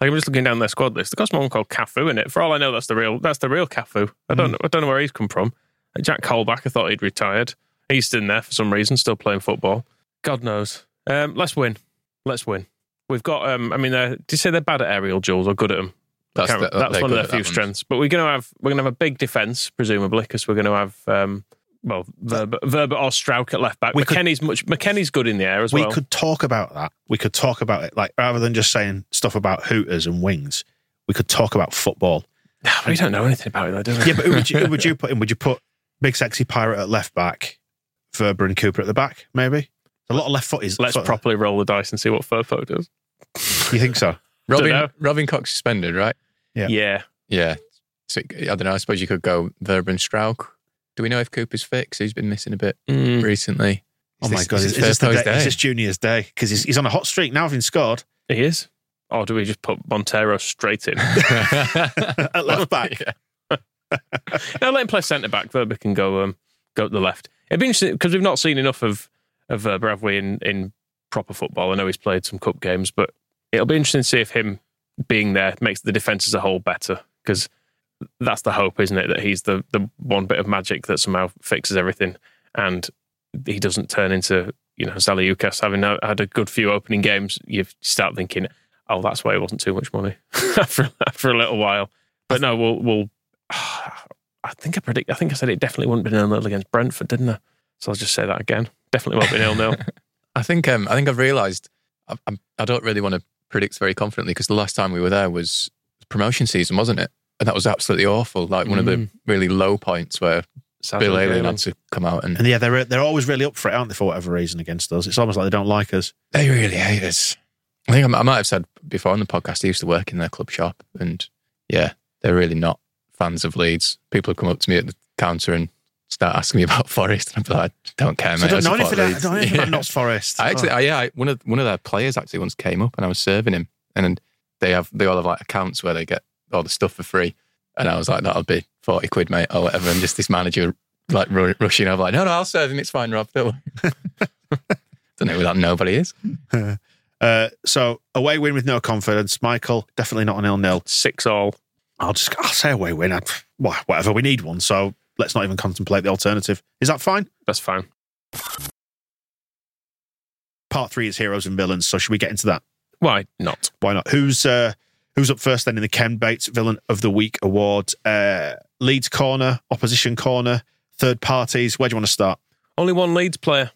Like I'm just looking down their squad list. They've got someone called Cafu in it. For all I know, that's the real that's the real Cafu. I don't know I don't know where he's come from. Like Jack Colback, I thought he'd retired. He's in there for some reason, still playing football. God knows. Um, let's win. Let's win. We've got. Um, I mean, uh, did you say they're bad at aerial duels or good at them? That's, the, that's one of their few strengths. But we're going to have we're going to have a big defense, presumably, because we're going to have um, well Wöber, Wöber or Struijk at left back. We could- McKennie's much McKennie's good in the air as we well. We could talk about that. We could talk about it, like rather than just saying stuff about hooters and wings. We could talk about football. we don't know anything about it, though, do we? Yeah, but who would you, who would you put in? Would you put big sexy pirate at left back, Wöber and Cooper at the back? Maybe a lot of left footies. Let's foot- properly roll the dice and see what Firpo does. You think so? know. Robin, Robin Cox suspended, right? Yeah. Yeah. Yeah. So, I don't know. I suppose you could go Wöber and Struijk. Do we know if Cooper's fixed? He's been missing a bit Mm. recently. Oh Is my god! is Is, is this, the day, is this Junior's day? Because he's, he's on a hot streak now, having scored He is. Or do we just put Monteiro straight in? at left back. now let him play centre back. Wöber can go um, go to the left. It'd be interesting because we've not seen enough of of Wöber, have in, in proper football? I know he's played some cup games, but it'll be interesting to see if him being there makes the defence as a whole better because that's the hope, isn't it? That he's the the one bit of magic that somehow fixes everything, and he doesn't turn into you know Zaliukas having had a good few opening games. You start thinking, oh, that's why it wasn't too much money for after a little while. But no, we'll we'll. I think I predict. I think I said it definitely wouldn't be nil nil against Brentford, didn't I? So I'll just say that again. Definitely won't be nil nil. I think um, I think I've realised I, I don't really want to predict very confidently because the last time we were there was promotion season, wasn't it? And that was absolutely awful. Like one of the mm. really low points where Bill Alien had to come out and And yeah, they're they're always really up for it, aren't they? For whatever reason, against us, it's almost like they don't like us. they really hate us. I think I, I might have said before on the podcast I used to work in their club shop, and yeah, they're really not fans of Leeds. People have come up to me at the counter and start asking me about Forest, and I'd be like, "Don't care, So mate. I don't know support anything, I don't know anything about Notts Forest. I actually, Oh. I, yeah, I, one of one of their players actually once came up and I was serving him, and they have they all have like accounts where they get all the stuff for free, and I was like, that'll be forty quid, mate, or whatever. And just this manager like ru- rushing over, like, no, no, I'll serve him. It's fine, Rob. Don't worry." Don't know who that nobody is. Uh, so away win with no confidence. Michael definitely not an nil nil. Six all. I'll just I'll say away win. I'd, wha- whatever we need one. So let's not even contemplate the alternative. Is that fine? That's fine. Part three is heroes and villains. So should we get into that? Why not? Why not? Who's uh, who's up first then in the Ken Bates Villain of the Week award? Uh, Leeds corner, opposition corner, third parties. Where do you want to start? Only one Leeds player,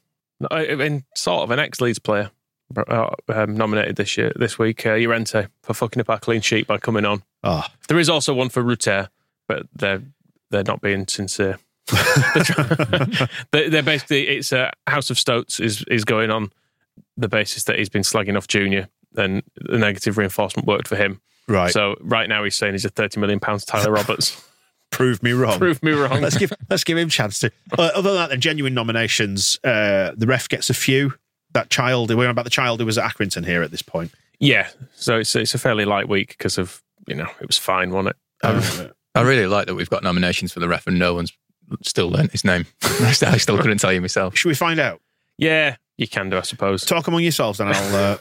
Uh, in sort of an ex Leeds player, uh, um, nominated this year, this week. Uh, Llorente for fucking up our clean sheet by coming on. Oh, There is also one for Rutter, but they're they're not being sincere. They're, they're basically it's a House of Stoats is is going on the basis that he's been slagging off Junior, and the negative reinforcement worked for him. Right. So right now he's saying he's a thirty million pounds Tyler Roberts. Prove me wrong. Prove me wrong. let's give let's give him a chance to. Uh, other than that, the genuine nominations. Uh, the ref gets a few. That child. We're on about the child who was at Accrington here at this point. Yeah, so it's it's a fairly light week because of you know it was fine, wasn't it? Um, I really like that we've got nominations for the ref and no one's still learned his name. I still- couldn't tell you myself. Should we find out? yeah, you can do, I suppose. Talk among yourselves, and I'll. Uh,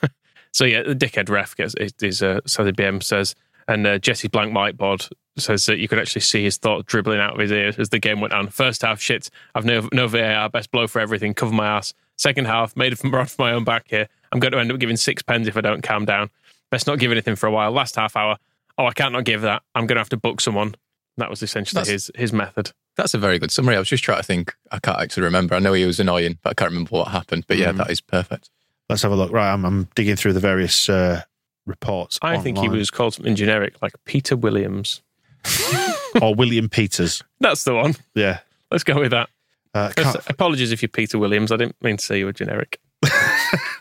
So yeah, the dickhead ref gets is uh, Sadie BM says, and uh, Jesse Blank Whiteboard says that you could actually see his thought dribbling out of his ears as the game went on. First half, shit, I've no no VAR, best blow for everything, cover my ass. Second half, made it from rod for my own back here. I'm going to end up giving six pens if I don't calm down. Best not give anything for a while. Last half hour, oh, I can't not give that. I'm going to have to book someone. That was essentially That's- his his method. That's a very good summary. I was just trying to think. I can't actually remember. I know he was annoying, but I can't remember what happened. But yeah, Mhm. that is perfect. Let's have a look. Right, I'm, I'm digging through the various uh, reports. I think he was called something generic like Peter Williams. or William Peters. That's the one. Yeah. Let's go with that. Uh, can't- Apologies if you're Peter Williams. I didn't mean to say you were generic.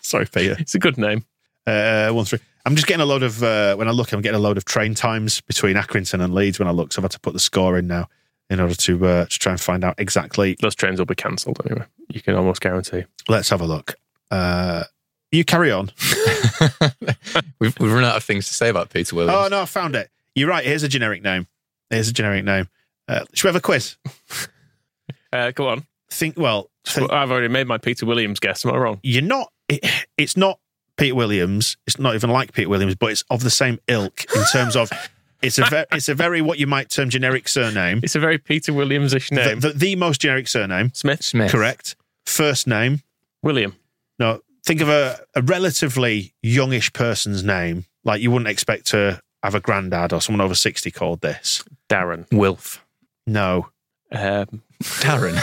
sorry, Peter. It's a good name. Uh, one three. I'm just getting a load of uh, when I look. I'm getting a load of train times between Accrington and Leeds when I look. So I've had to put the score in now in order to uh, to try and find out exactly. Those trains will be cancelled anyway. You can almost guarantee. Let's have a look. Uh, you carry on. we've, we've run out of things to say about Peter Williams. Oh no, I found it. You're right. Here's a generic name. Here's a generic name. Uh, should we have a quiz? Uh, go on. Think. Well, think, Well, I've already made my Peter Williams guess. Am I wrong? you're not. It, it's not Peter Williams. It's not even like Peter Williams, but it's of the same ilk in terms of it's a ve- it's a very what you might term generic surname. It's a very Peter Williams-ish The, name. the, the most generic surname, Smith. Smith. correct? First name. William. No, think of a, a relatively youngish person's name. Like you wouldn't expect to have a granddad or someone over sixty called this. Darren. Wilf. No, Um, Darren.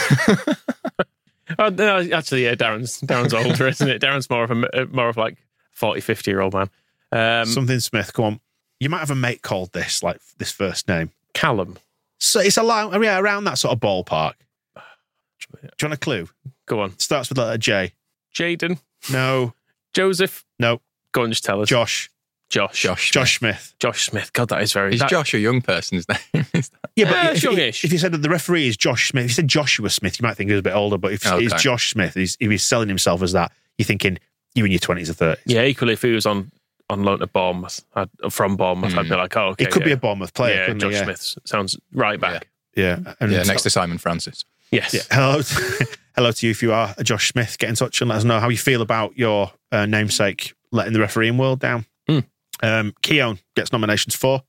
oh, no, actually, yeah, Darren's Darren's older, isn't it? Darren's more of a more of like 40, 50 year old man. Um, something Smith. Come on, you might have a mate called this, like this first name. Callum. So it's a lot, yeah, around that sort of ballpark. Do you want a clue? Go on. Starts with letter J. Jaden. No, Joseph. no. Go on, just tell us. Josh. Josh. Josh. Josh Smith. Josh Smith. God, that is very. Is that- Josh a young person's name? Is that- Yeah, Yeah, if, youngish. if you said that the referee is Josh Smith, if you said Joshua Smith, you might think he was a bit older. But if Okay. it's Josh Smith, he's, if he's selling himself as that, you're thinking you in your twenties or thirties. Yeah, equally, if he was on on loan to Bournemouth, I'd, from Bournemouth, I'd hmm. be like, oh, okay. It could be a Bournemouth player. Yeah, Josh yeah. Smith sounds right back. Yeah, and yeah, next to Simon Francis. Yes. Yeah. Hello, hello to you if you are a Josh Smith. Get in touch and let us know how you feel about your uh, namesake letting the refereeing world down. Hmm. Um, Keown gets nominations for.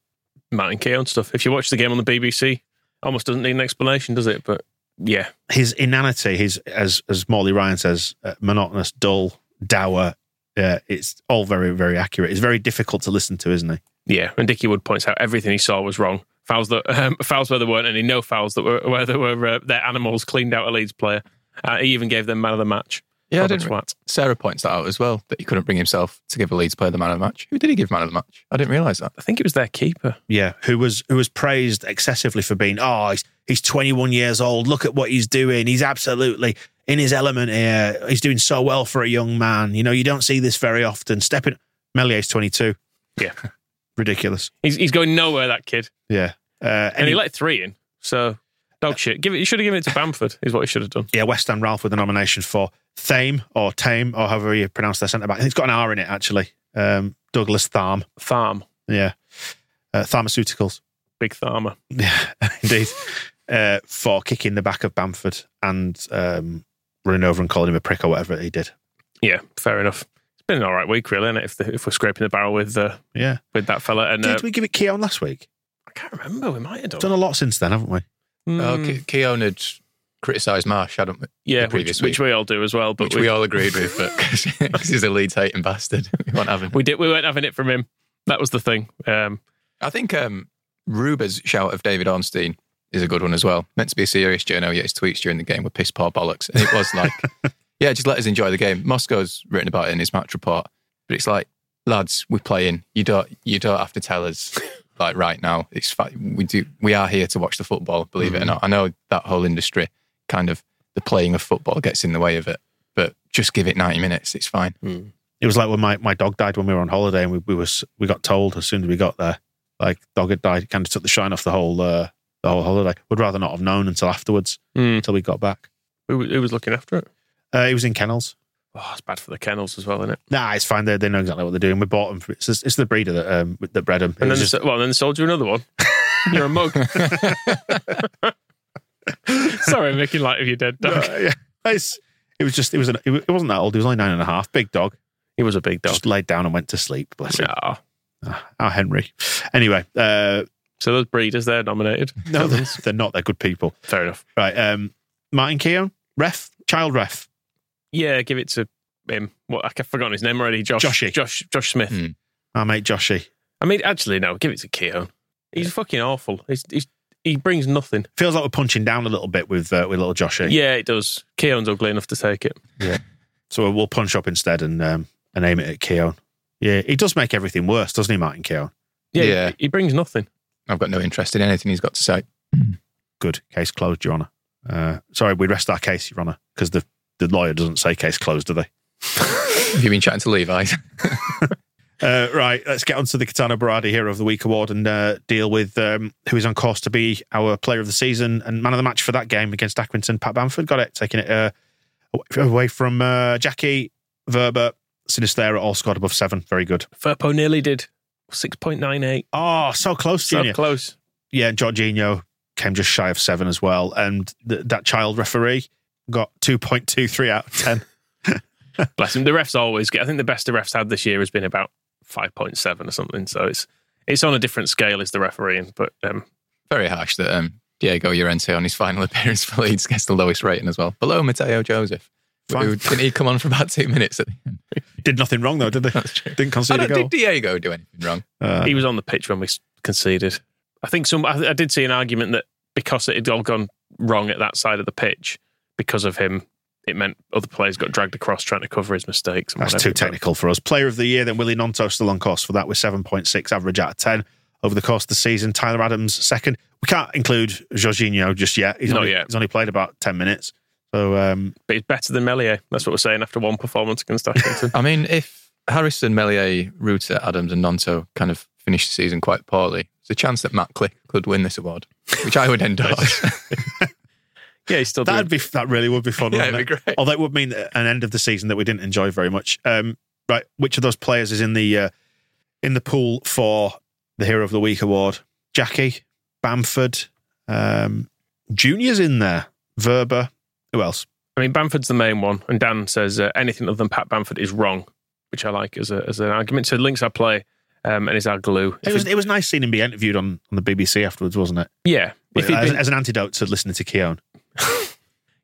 Martin Keown stuff. If you watch the game on the BBC, almost doesn't need an explanation, does it? But yeah, his inanity, his as as Morley Ryan says, uh, monotonous, dull, dour. Yeah, it's all very very accurate. It's very difficult to listen to, isn't he? yeah. And Dickie Wood points out everything he saw was wrong. Fouls that um, fouls where there weren't any, no fouls that were where there were uh, their animals cleaned out a Leeds player. Uh, he even gave them man of the match. Yeah, I didn't. twat. Sarah points that out as well that he couldn't bring himself to give a Leeds player the man of the match. Who did he give man of the match? I didn't realise that. I think it was their keeper. Yeah, who was who was praised excessively for being oh he's he's 21 years old. Look at what he's doing. He's absolutely in his element here. He's doing so well for a young man. You know, you don't see this very often. Stepping Meslier's 22. Yeah. Ridiculous. He's he's going nowhere. That kid, Yeah. Uh, and he let three in. So dog shit. Give it. You should have given it to Bamford. Is what he should have done. yeah, West Ham Ralph with a nomination for Thame or Tame or however you pronounce their centre back. It's got an R in it actually. Um, Douglas Tharme. Farm. Yeah. Uh, Pharmaceuticals. Big Tharmer. Yeah, indeed. Uh, for kicking the back of Bamford and um, running over and calling him a prick or whatever he did. Yeah, fair enough. It's been an all right week, really, is If the, if we're scraping the barrel with uh, Yeah. with that fella, and uh, Did we give it Keown last week? I can't remember. We might have done. Done a lot since then, haven't we? Mm, Oh, Ke- Keown had criticised Marsch, hadn't we? yeah, the previous which, which week. we all do as well. But Which we, we all agreed with, but because he's a Leeds hating bastard, we won't have him. we did we weren't having it from him. That was the thing. Um, I think um, Ruber's shout of David Ornstein is a good one as well. Meant to be a serious journal, yet his tweets during the game were piss poor bollocks. And it was like, yeah, just let us enjoy the game. Moscow's written about it in his match report, but it's like, lads, we're playing. You don't, you don't have to tell us like right now. It's fine. We do, we are here to watch the football. Believe it or not. I know that whole industry, kind of the playing of football, gets in the way of it. But just give it ninety minutes. It's fine. It was like when my, my dog died when we were on holiday and we, we was we got told as soon as we got there, like dog had died, it kind of took the shine off the whole uh, the whole holiday. Would rather not have known until afterwards, mm, until we got back. who, who was looking after it? Uh, he was in kennels. Oh, it's bad for the kennels as well, isn't it? Nah, it's fine. They, they know exactly what they're doing. We bought them. For, it's, it's the breeder that um, that bred them. It And then, just- well, then sold you another one. You're a mug. Sorry, I'm making light of your dead dog. Uh, yeah. It's, it was just it was an, it wasn't that old. He was only nine and a half. Big dog. He was a big dog. Just laid down and went to sleep. Bless him. Yeah. Our Henry. Anyway, uh, So those breeders, they're nominated. no, they're, they're not. They're good people. Fair enough. Right. Um, Martin Keown, ref, child ref. Yeah, give it to him. What I've forgotten his name already. Josh. Joshy. Josh. Josh Smith. Our mate Joshy. I mean, actually, no. Give it to Keown. He's fucking awful. He's, he's he brings nothing. Feels like we're punching down a little bit with uh, with little Joshy. Yeah, it does. Keown's ugly enough to take it. Yeah. so we'll punch up instead and um, and aim it at Keown. Yeah, he does make everything worse, doesn't he, Martin Keown? Yeah, Yeah. He, he brings nothing. I've got no interest in anything he's got to say. Good. Case closed, Your Honour. Uh, sorry, we rest our case, Your Honour, because the, the lawyer doesn't say case closed, do they? Have you been chatting to Levi? Uh, right, let's get on to the Katana Baradi Hero of the Week award and uh, deal with um, who is on course to be our player of the season and man of the match for that game against Accrington. Pat Bamford got it, taking it uh, away from uh, Jackie, Wöber, Sinisterra, all scored above seven. Very good. Firpo nearly did. 6.98. Oh, so close, So Junior. close. yeah, and Georginio came just shy of seven as well. And th- that child referee got 2.23 out of 10. Bless him. The refs always get. I think the best the refs had this year has been about five point seven or something. So it's it's on a different scale as the refereeing. But um, Very harsh that um, Diego Llorente on his final appearance for Leeds gets the lowest rating as well, below Mateo Joseph. Fine. Who, didn't he come on for about two minutes at the end? Did nothing wrong though, did they? That's true. Didn't I concede a don't, goal. did Diego do anything wrong? Uh, he was on the pitch when we conceded. I think some. I, I did see an argument that because it had all gone wrong at that side of the pitch because of him, it meant other players got dragged across trying to cover his mistakes. and That's whatever. too technical for us. Player of the year, then Willie Gnonto still on course for that with 7.6 average out of 10 over the course of the season. Tyler Adams second. We can't include Georginio just yet. He's Not only, yet. He's only played about 10 minutes. So um, But he's better than Meslier. That's what we're saying after one performance against Accrington. I mean, if Harrison, Meslier, Rutter, Adams, and Nonto kind of finish the season quite poorly, there's a chance that Matt Klich could win this award, which I would endorse. yeah, he's still that'd be that really would be fun. Yeah, wouldn't it'd be it? great. Although it would mean an end of the season that we didn't enjoy very much. Um, right, which of those players is in the uh, in the pool for the Hero of the Week award? Jackie, Bamford, um, Junior's in there. Wöber. Who else? I mean, Bamford's the main one, and Dan says uh, anything other than Pat Bamford is wrong, which I like as a, as an argument. So links our play um, and is our glue. It was it was nice seeing him be interviewed on, on the BBC afterwards, wasn't it? yeah, if as, been, as an antidote to listening to Keown.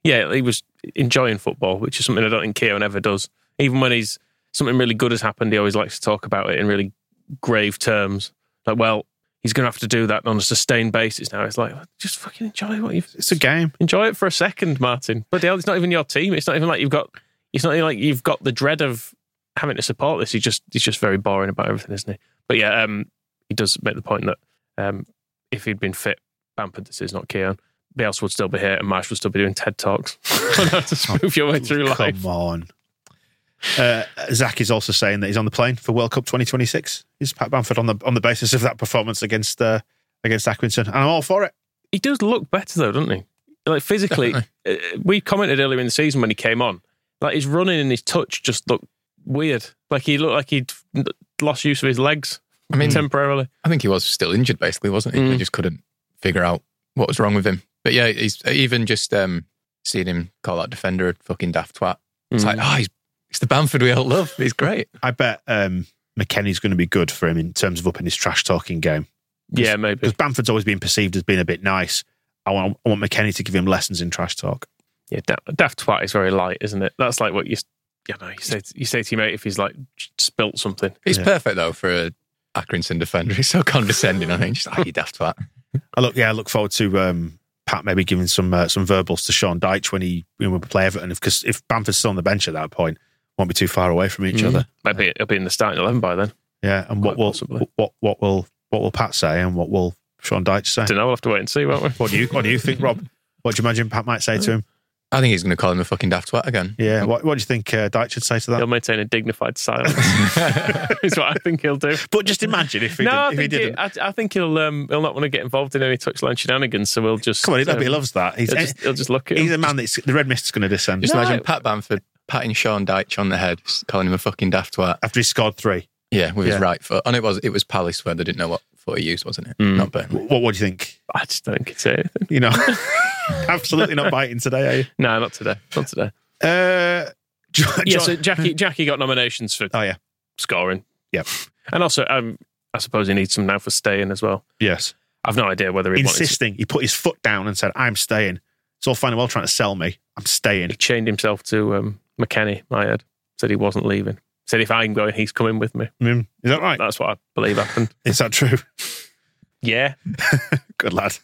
Yeah, he was enjoying football, which is something I don't think Keown ever does. Even when he's something really good has happened, he always likes to talk about it in really grave terms. Like, well, he's going to have to do that on a sustained basis now. It's like just fucking enjoy what you've It's a game. enjoy it for a second, Martin. But hell, it's not even your team. It's not even like you've got. It's not even like you've got the dread of having to support this. He's just he's just very boring about everything, isn't he? But yeah, um, he does make the point that um, if he'd been fit, Bamford, this is not Keown. Bielsa would still be here, and Marsch would still be doing TED talks on how to your way through life. Come on. Uh, Zach is also saying that he's on the plane for World Cup 2026. Is Pat Bamford on the on the basis of that performance against uh, against Accrington? And I'm all for it. He does look better though, doesn't he? Like physically, uh, we commented earlier in the season when he came on, like his running and his touch just looked weird. Like he looked like he'd lost use of his legs I mean, temporarily. I think he was still injured, basically, wasn't he? Mm. They just couldn't figure out what was wrong with him. But yeah, he's even just um, seeing him call that defender a fucking daft twat. It's Mm. like, oh, he's, he's the Bamford we all love. He's great. I bet um, McKennie's going to be good for him in terms of upping his trash talking game. Yeah, maybe. Because Bamford's always been perceived as being a bit nice. I want, I want McKennie to give him lessons in trash talk. Yeah, da- daft twat is very light, isn't it? That's like what you, you know, you say to, you say to your mate if he's like spilt something. He's Yeah. perfect, though, for a Accrington defender. He's so condescending, I think. Just like, you daft twat. I look, yeah, I look forward to um, Pat maybe giving some uh, some verbals to Sean Dyche when he you when we play Everton. Because if Bamford's still on the bench at that point, won't be too far away from each Mhm. other. Maybe it'll be in the starting eleven by then. Yeah, and what Quite will possibly. what what will what will Pat say and what will Sean Dyche say? Don't know. We'll have to wait and see, won't we? What do you what do you think, Rob? What do you imagine Pat might say to him? I think he's going to call him a fucking daft twat again. Yeah, what what do you think uh, Dyche should say to that? He'll maintain a dignified silence. is what I think he'll do. But just imagine if he, no, did, I if he think, he, didn't. I, I think he'll um, he'll not want to get involved in any touchline shenanigans. So we'll just Come on, he, um, he loves that. He's He'll just, he'll just look at he's him. a man that's the red mist is going to descend Just No. imagine Pat Bamford patting Sean Dyche on the head, calling him a fucking daft twat. after he scored three. Yeah, with Yeah. his right foot. And it was it was Palace where they didn't know what foot he used, wasn't it? Mm. Not Burnley. What, what do you think? I just don't think he'd anything. You know, absolutely not biting today, are you? No, not today. Not today. Uh, Jo- Yeah, so Jackie Jackie got nominations for oh yeah, scoring. Yep. And also, um, I suppose he needs some now for staying as well. yes. I've no idea whether he wanted to, Insisting, he put his foot down and said, "I'm staying." It's all fine and well trying to sell me. I'm staying. he chained himself to um, McKennie, my head. Said he wasn't leaving. Said if I'm going, he's coming with me. Mm, is that right? That's what I believe happened. Is that true? Yeah. Good lad.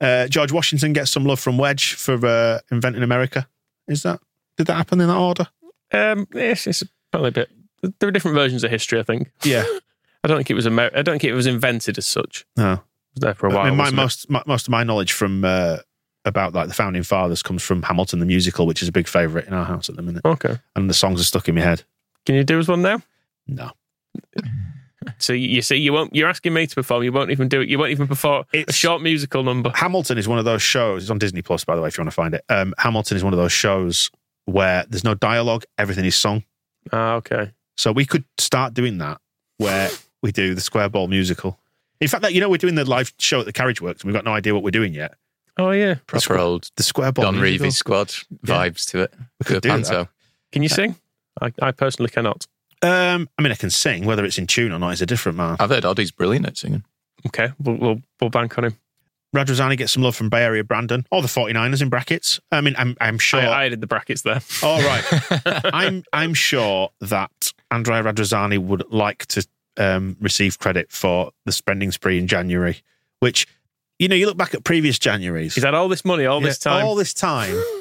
Uh, George Washington gets some love from Wedge for uh, inventing America. Is that did that happen in that order? Um, yes, it's probably a bit. There are different versions of history. I think. Yeah. I don't think it was. Amer- I don't think it was invented as such. No. It was there for a while. I mean, my, most my, most of my knowledge from uh, about like the founding fathers comes from Hamilton the musical, which is a big favourite in our house at the minute, Okay. and the songs are stuck in my head. Can you do us one now? No, So you you see, you won't. You're asking me to perform. You won't even do it. You won't even perform a short musical number. Hamilton is one of those shows. It's on Disney Plus, by the way, if you want to find it. Um, Hamilton is one of those shows where there's no dialogue; everything is sung. Ah, okay. So we could start doing that, where we do the Square Ball musical. In fact, that you know, we're doing the live show at the Carriage Works, and we've got no idea what we're doing yet. Oh yeah. Proper old The Square Ball Don musical. Revie's squad vibes to it. We could The do that. Can you sing? I, I personally cannot. Um, I mean, I can sing. Whether it's in tune or not is a different man. I've heard Oddie's brilliant at singing. Okay, we'll we'll, we'll bank on him. Radrizzani gets some love from Bay Area Brandon or the 49ers in brackets. I mean, I'm I'm sure. I, I did the brackets there. All right. I'm I'm sure that Andrea Radrizzani would like to um, receive credit for the spending spree in January, which you know you look back at previous Januaries. He's had all this money all this time. all this time,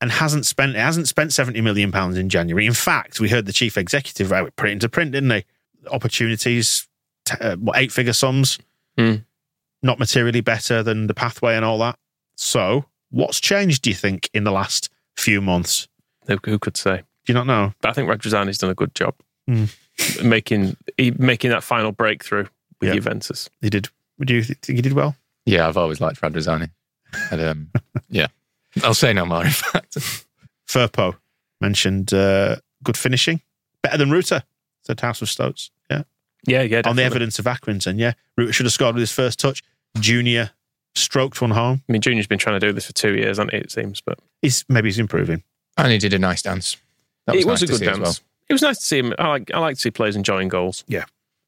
and hasn't spent hasn't spent seventy million pounds in January. In fact, we heard the chief executive right, put it into print, didn't they? Opportunities, t- uh, what eight figure sums, Hmm. not materially better than the pathway and all that. So, what's changed? Do you think in the last few months? Who, who could say? Do you not know? But I think Radrizzani's done a good job Mm. making he, making that final breakthrough with Yeah. Juventus. He did. Would you think he did well? Yeah, I've always liked Radrizzani. And, um, yeah, I'll say no more. In fact, Firpo mentioned uh, good finishing, better than Rutter. Said House of Stoats. Yeah, Yeah, yeah. on the evidence of Accrington. Yeah, Rutter should have scored with his first touch. Junior stroked one home. I mean, Junior's been trying to do this for two years, hasn't he? It seems, but He's maybe he's improving. and he did a nice dance. That it was nice a good dance. well. It was nice to see him. I like I like to see players enjoying goals.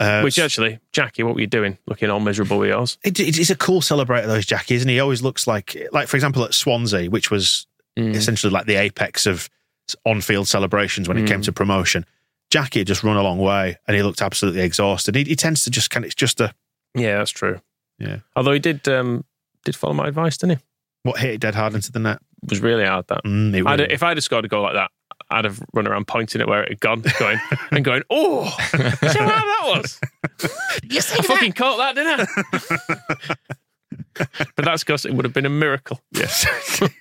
Uh, Which actually, Jackie, what were you doing? Looking all miserable with yours. it- it- he's a cool celebrator, those Jackie, isn't he? He always looks like, like for example, at Swansea, which was Mm. essentially like the apex of on-field celebrations when it came Mm. to promotion. Jackie had just run a long way, and he looked absolutely exhausted. He, he tends to just kind of, it's just a Yeah, that's true. Yeah. Although he did um, did follow my advice, didn't he? what hit it dead hard into the net. It was really hard that. Mm, I'd, if I'd have scored a goal like that, I'd have run around pointing at where it had gone, going and going, "Oh, see how that was! I fucking caught that, didn't I?" but that's because it would have been a miracle. Yes,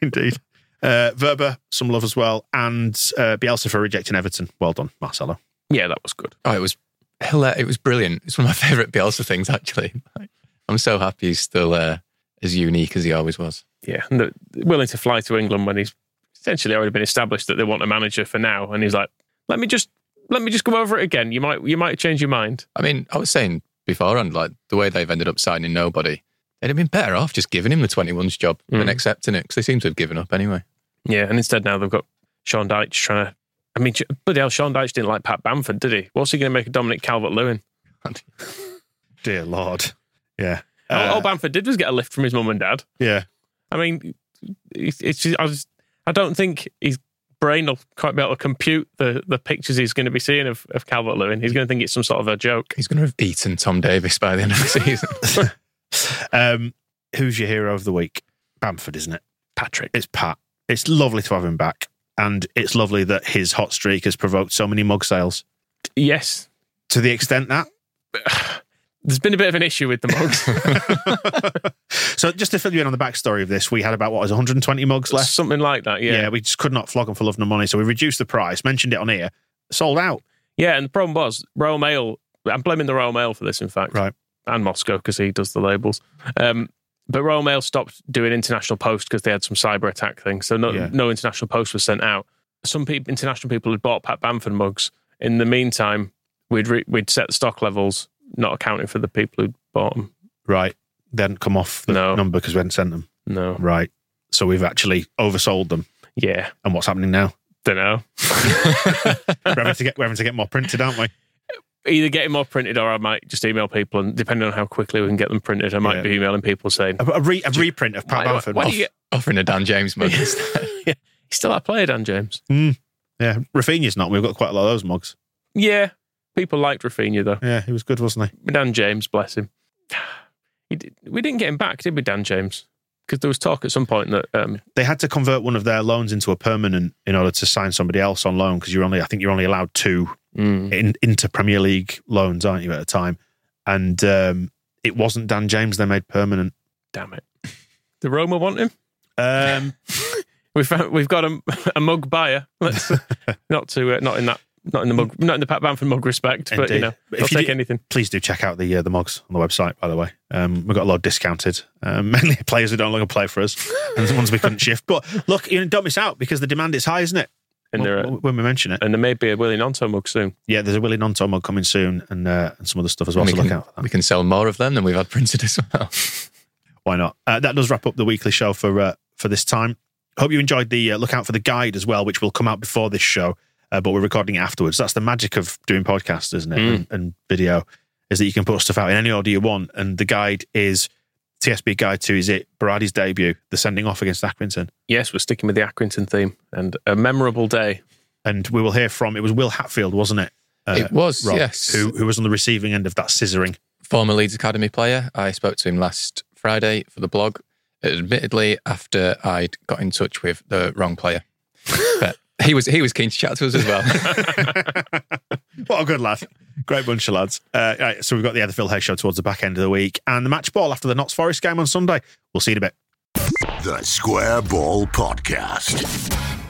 indeed. Uh, Wöber, some love as well, and uh, Bielsa for rejecting Everton. Well done, Marcelo. Yeah, that was good. Oh, it was hilarious. It was brilliant. It's one of my favourite Bielsa things, actually. I'm so happy he's still uh, as unique as he always was. Yeah, and the, willing to fly to England when he's essentially already been established that they want a manager for now, and he's like, "Let me just let me just go over it again. You might you might change your mind." I mean, I was saying beforehand, like the way they've ended up signing nobody, they'd have been better off just giving him the 21's job Mm. and accepting it because they seem to have given up anyway. Yeah, and instead now they've got Sean Dyche trying to. I mean, bloody hell, Sean Dyche didn't like Pat Bamford, did he? What's he going to make a Dominic Calvert Lewin? Dear Lord. Yeah. all, Uh, all Bamford did was get a lift from his mum and dad. yeah. I mean, it's, it's just, I, was, I don't think his brain will quite be able to compute the, the pictures he's going to be seeing of, of Calvert Lewin. He's going to think it's some sort of a joke. He's going to have eaten Tom Davies by the end of the season. Um, who's your hero of the week? Bamford, isn't it? Patrick. It's Pat. It's lovely to have him back. And it's lovely that his hot streak has provoked so many mug sales Yes, to the extent that. there's been a bit of an issue with the mugs. so, just to fill you in on the backstory of this, we had about what was 120 mugs left. Something like that, yeah. Yeah. we just could not flog them for love nor money. So, we reduced the price, mentioned it on here, sold out. Yeah, and the problem was Royal Mail. I'm blaming the Royal Mail for this, in fact, Right. and Moscow because he does the labels. Um, but Royal Mail stopped doing international post because they had some cyber attack thing. So no, Yeah. no international post was sent out. Some people, international people had bought Pat Bamford mugs. In the meantime, we'd re- we'd set the stock levels, not accounting for the people who bought them. Right. They hadn't come off the No. number because we hadn't sent them. No, Right. So, we've actually oversold them. yeah, And what's happening now? don't know. we're, having to get, we're having to get more printed, aren't we? Either getting more printed, or I might just email people, and depending on how quickly we can get them printed, I might Yeah. be emailing people saying, A, a, re, a reprint of Pat Why- Bamford. why do you get- Offering a Dan James mug instead. "He's still our player, Dan James." Hmm. Yeah, Rafinha's not. We've got quite a lot of those mugs. Yeah, people liked Rafinha though. Yeah, he was good, wasn't he? Dan James, bless him. He did, we didn't get him back, did we, Dan James? Because there was talk at some point that um, They had to convert one of their loans into a permanent in order to sign somebody else on loan because you're only, I think you're only allowed two mm, in, into Premier League loans, aren't you, at a time? And um, it wasn't Dan James they made permanent. damn it, the Roma want him. Um, We've found, we've got a, a mug buyer. Let's not to uh, not in that not in the mug not in the Pat Bamford mug respect, but you know But I'll if you take do- anything. please do check out the uh, the mugs on the website, by the way. Um, we've got a lot discounted, um, mainly players who don't longer play for us and the ones we couldn't shift. But look, you know, don't miss out because the demand is high, isn't it? And there when, are, when we mention it. and there may be a Willie Gnonto mug soon. Yeah, there's a Willie Gnonto mug coming soon and, uh, and some other stuff as well. we, So look out for that. we can sell more of them than we've had printed as well. why not? Uh, that does wrap up the weekly show for uh, for this time. Hope you enjoyed the uh, look out for the guide as well, which will come out before this show. Uh, but we're recording it afterwards. That's the magic of doing podcasts, isn't it? Mm. And, and video is that you can put stuff out in any order you want. And the guide is TSB guide to is it Baradi's debut, the sending off against Accrington. Yes, we're sticking with the Accrington theme and a memorable day. And we will hear from it was Will Hatfield, wasn't it? Uh, it was, Rob, yes. Who who was on the receiving end of that scissoring. Former Leeds Academy player. I spoke to him last Friday for the blog, admittedly after I'd got in touch with the wrong player. But he was he was keen to chat to us as well. What a good lad. Great bunch of lads. Uh, right, so we've got the other Phil Hay show towards the back end of the week and the match ball after the Notts Forest game on Sunday. We'll see you in a bit. The Square Ball Podcast.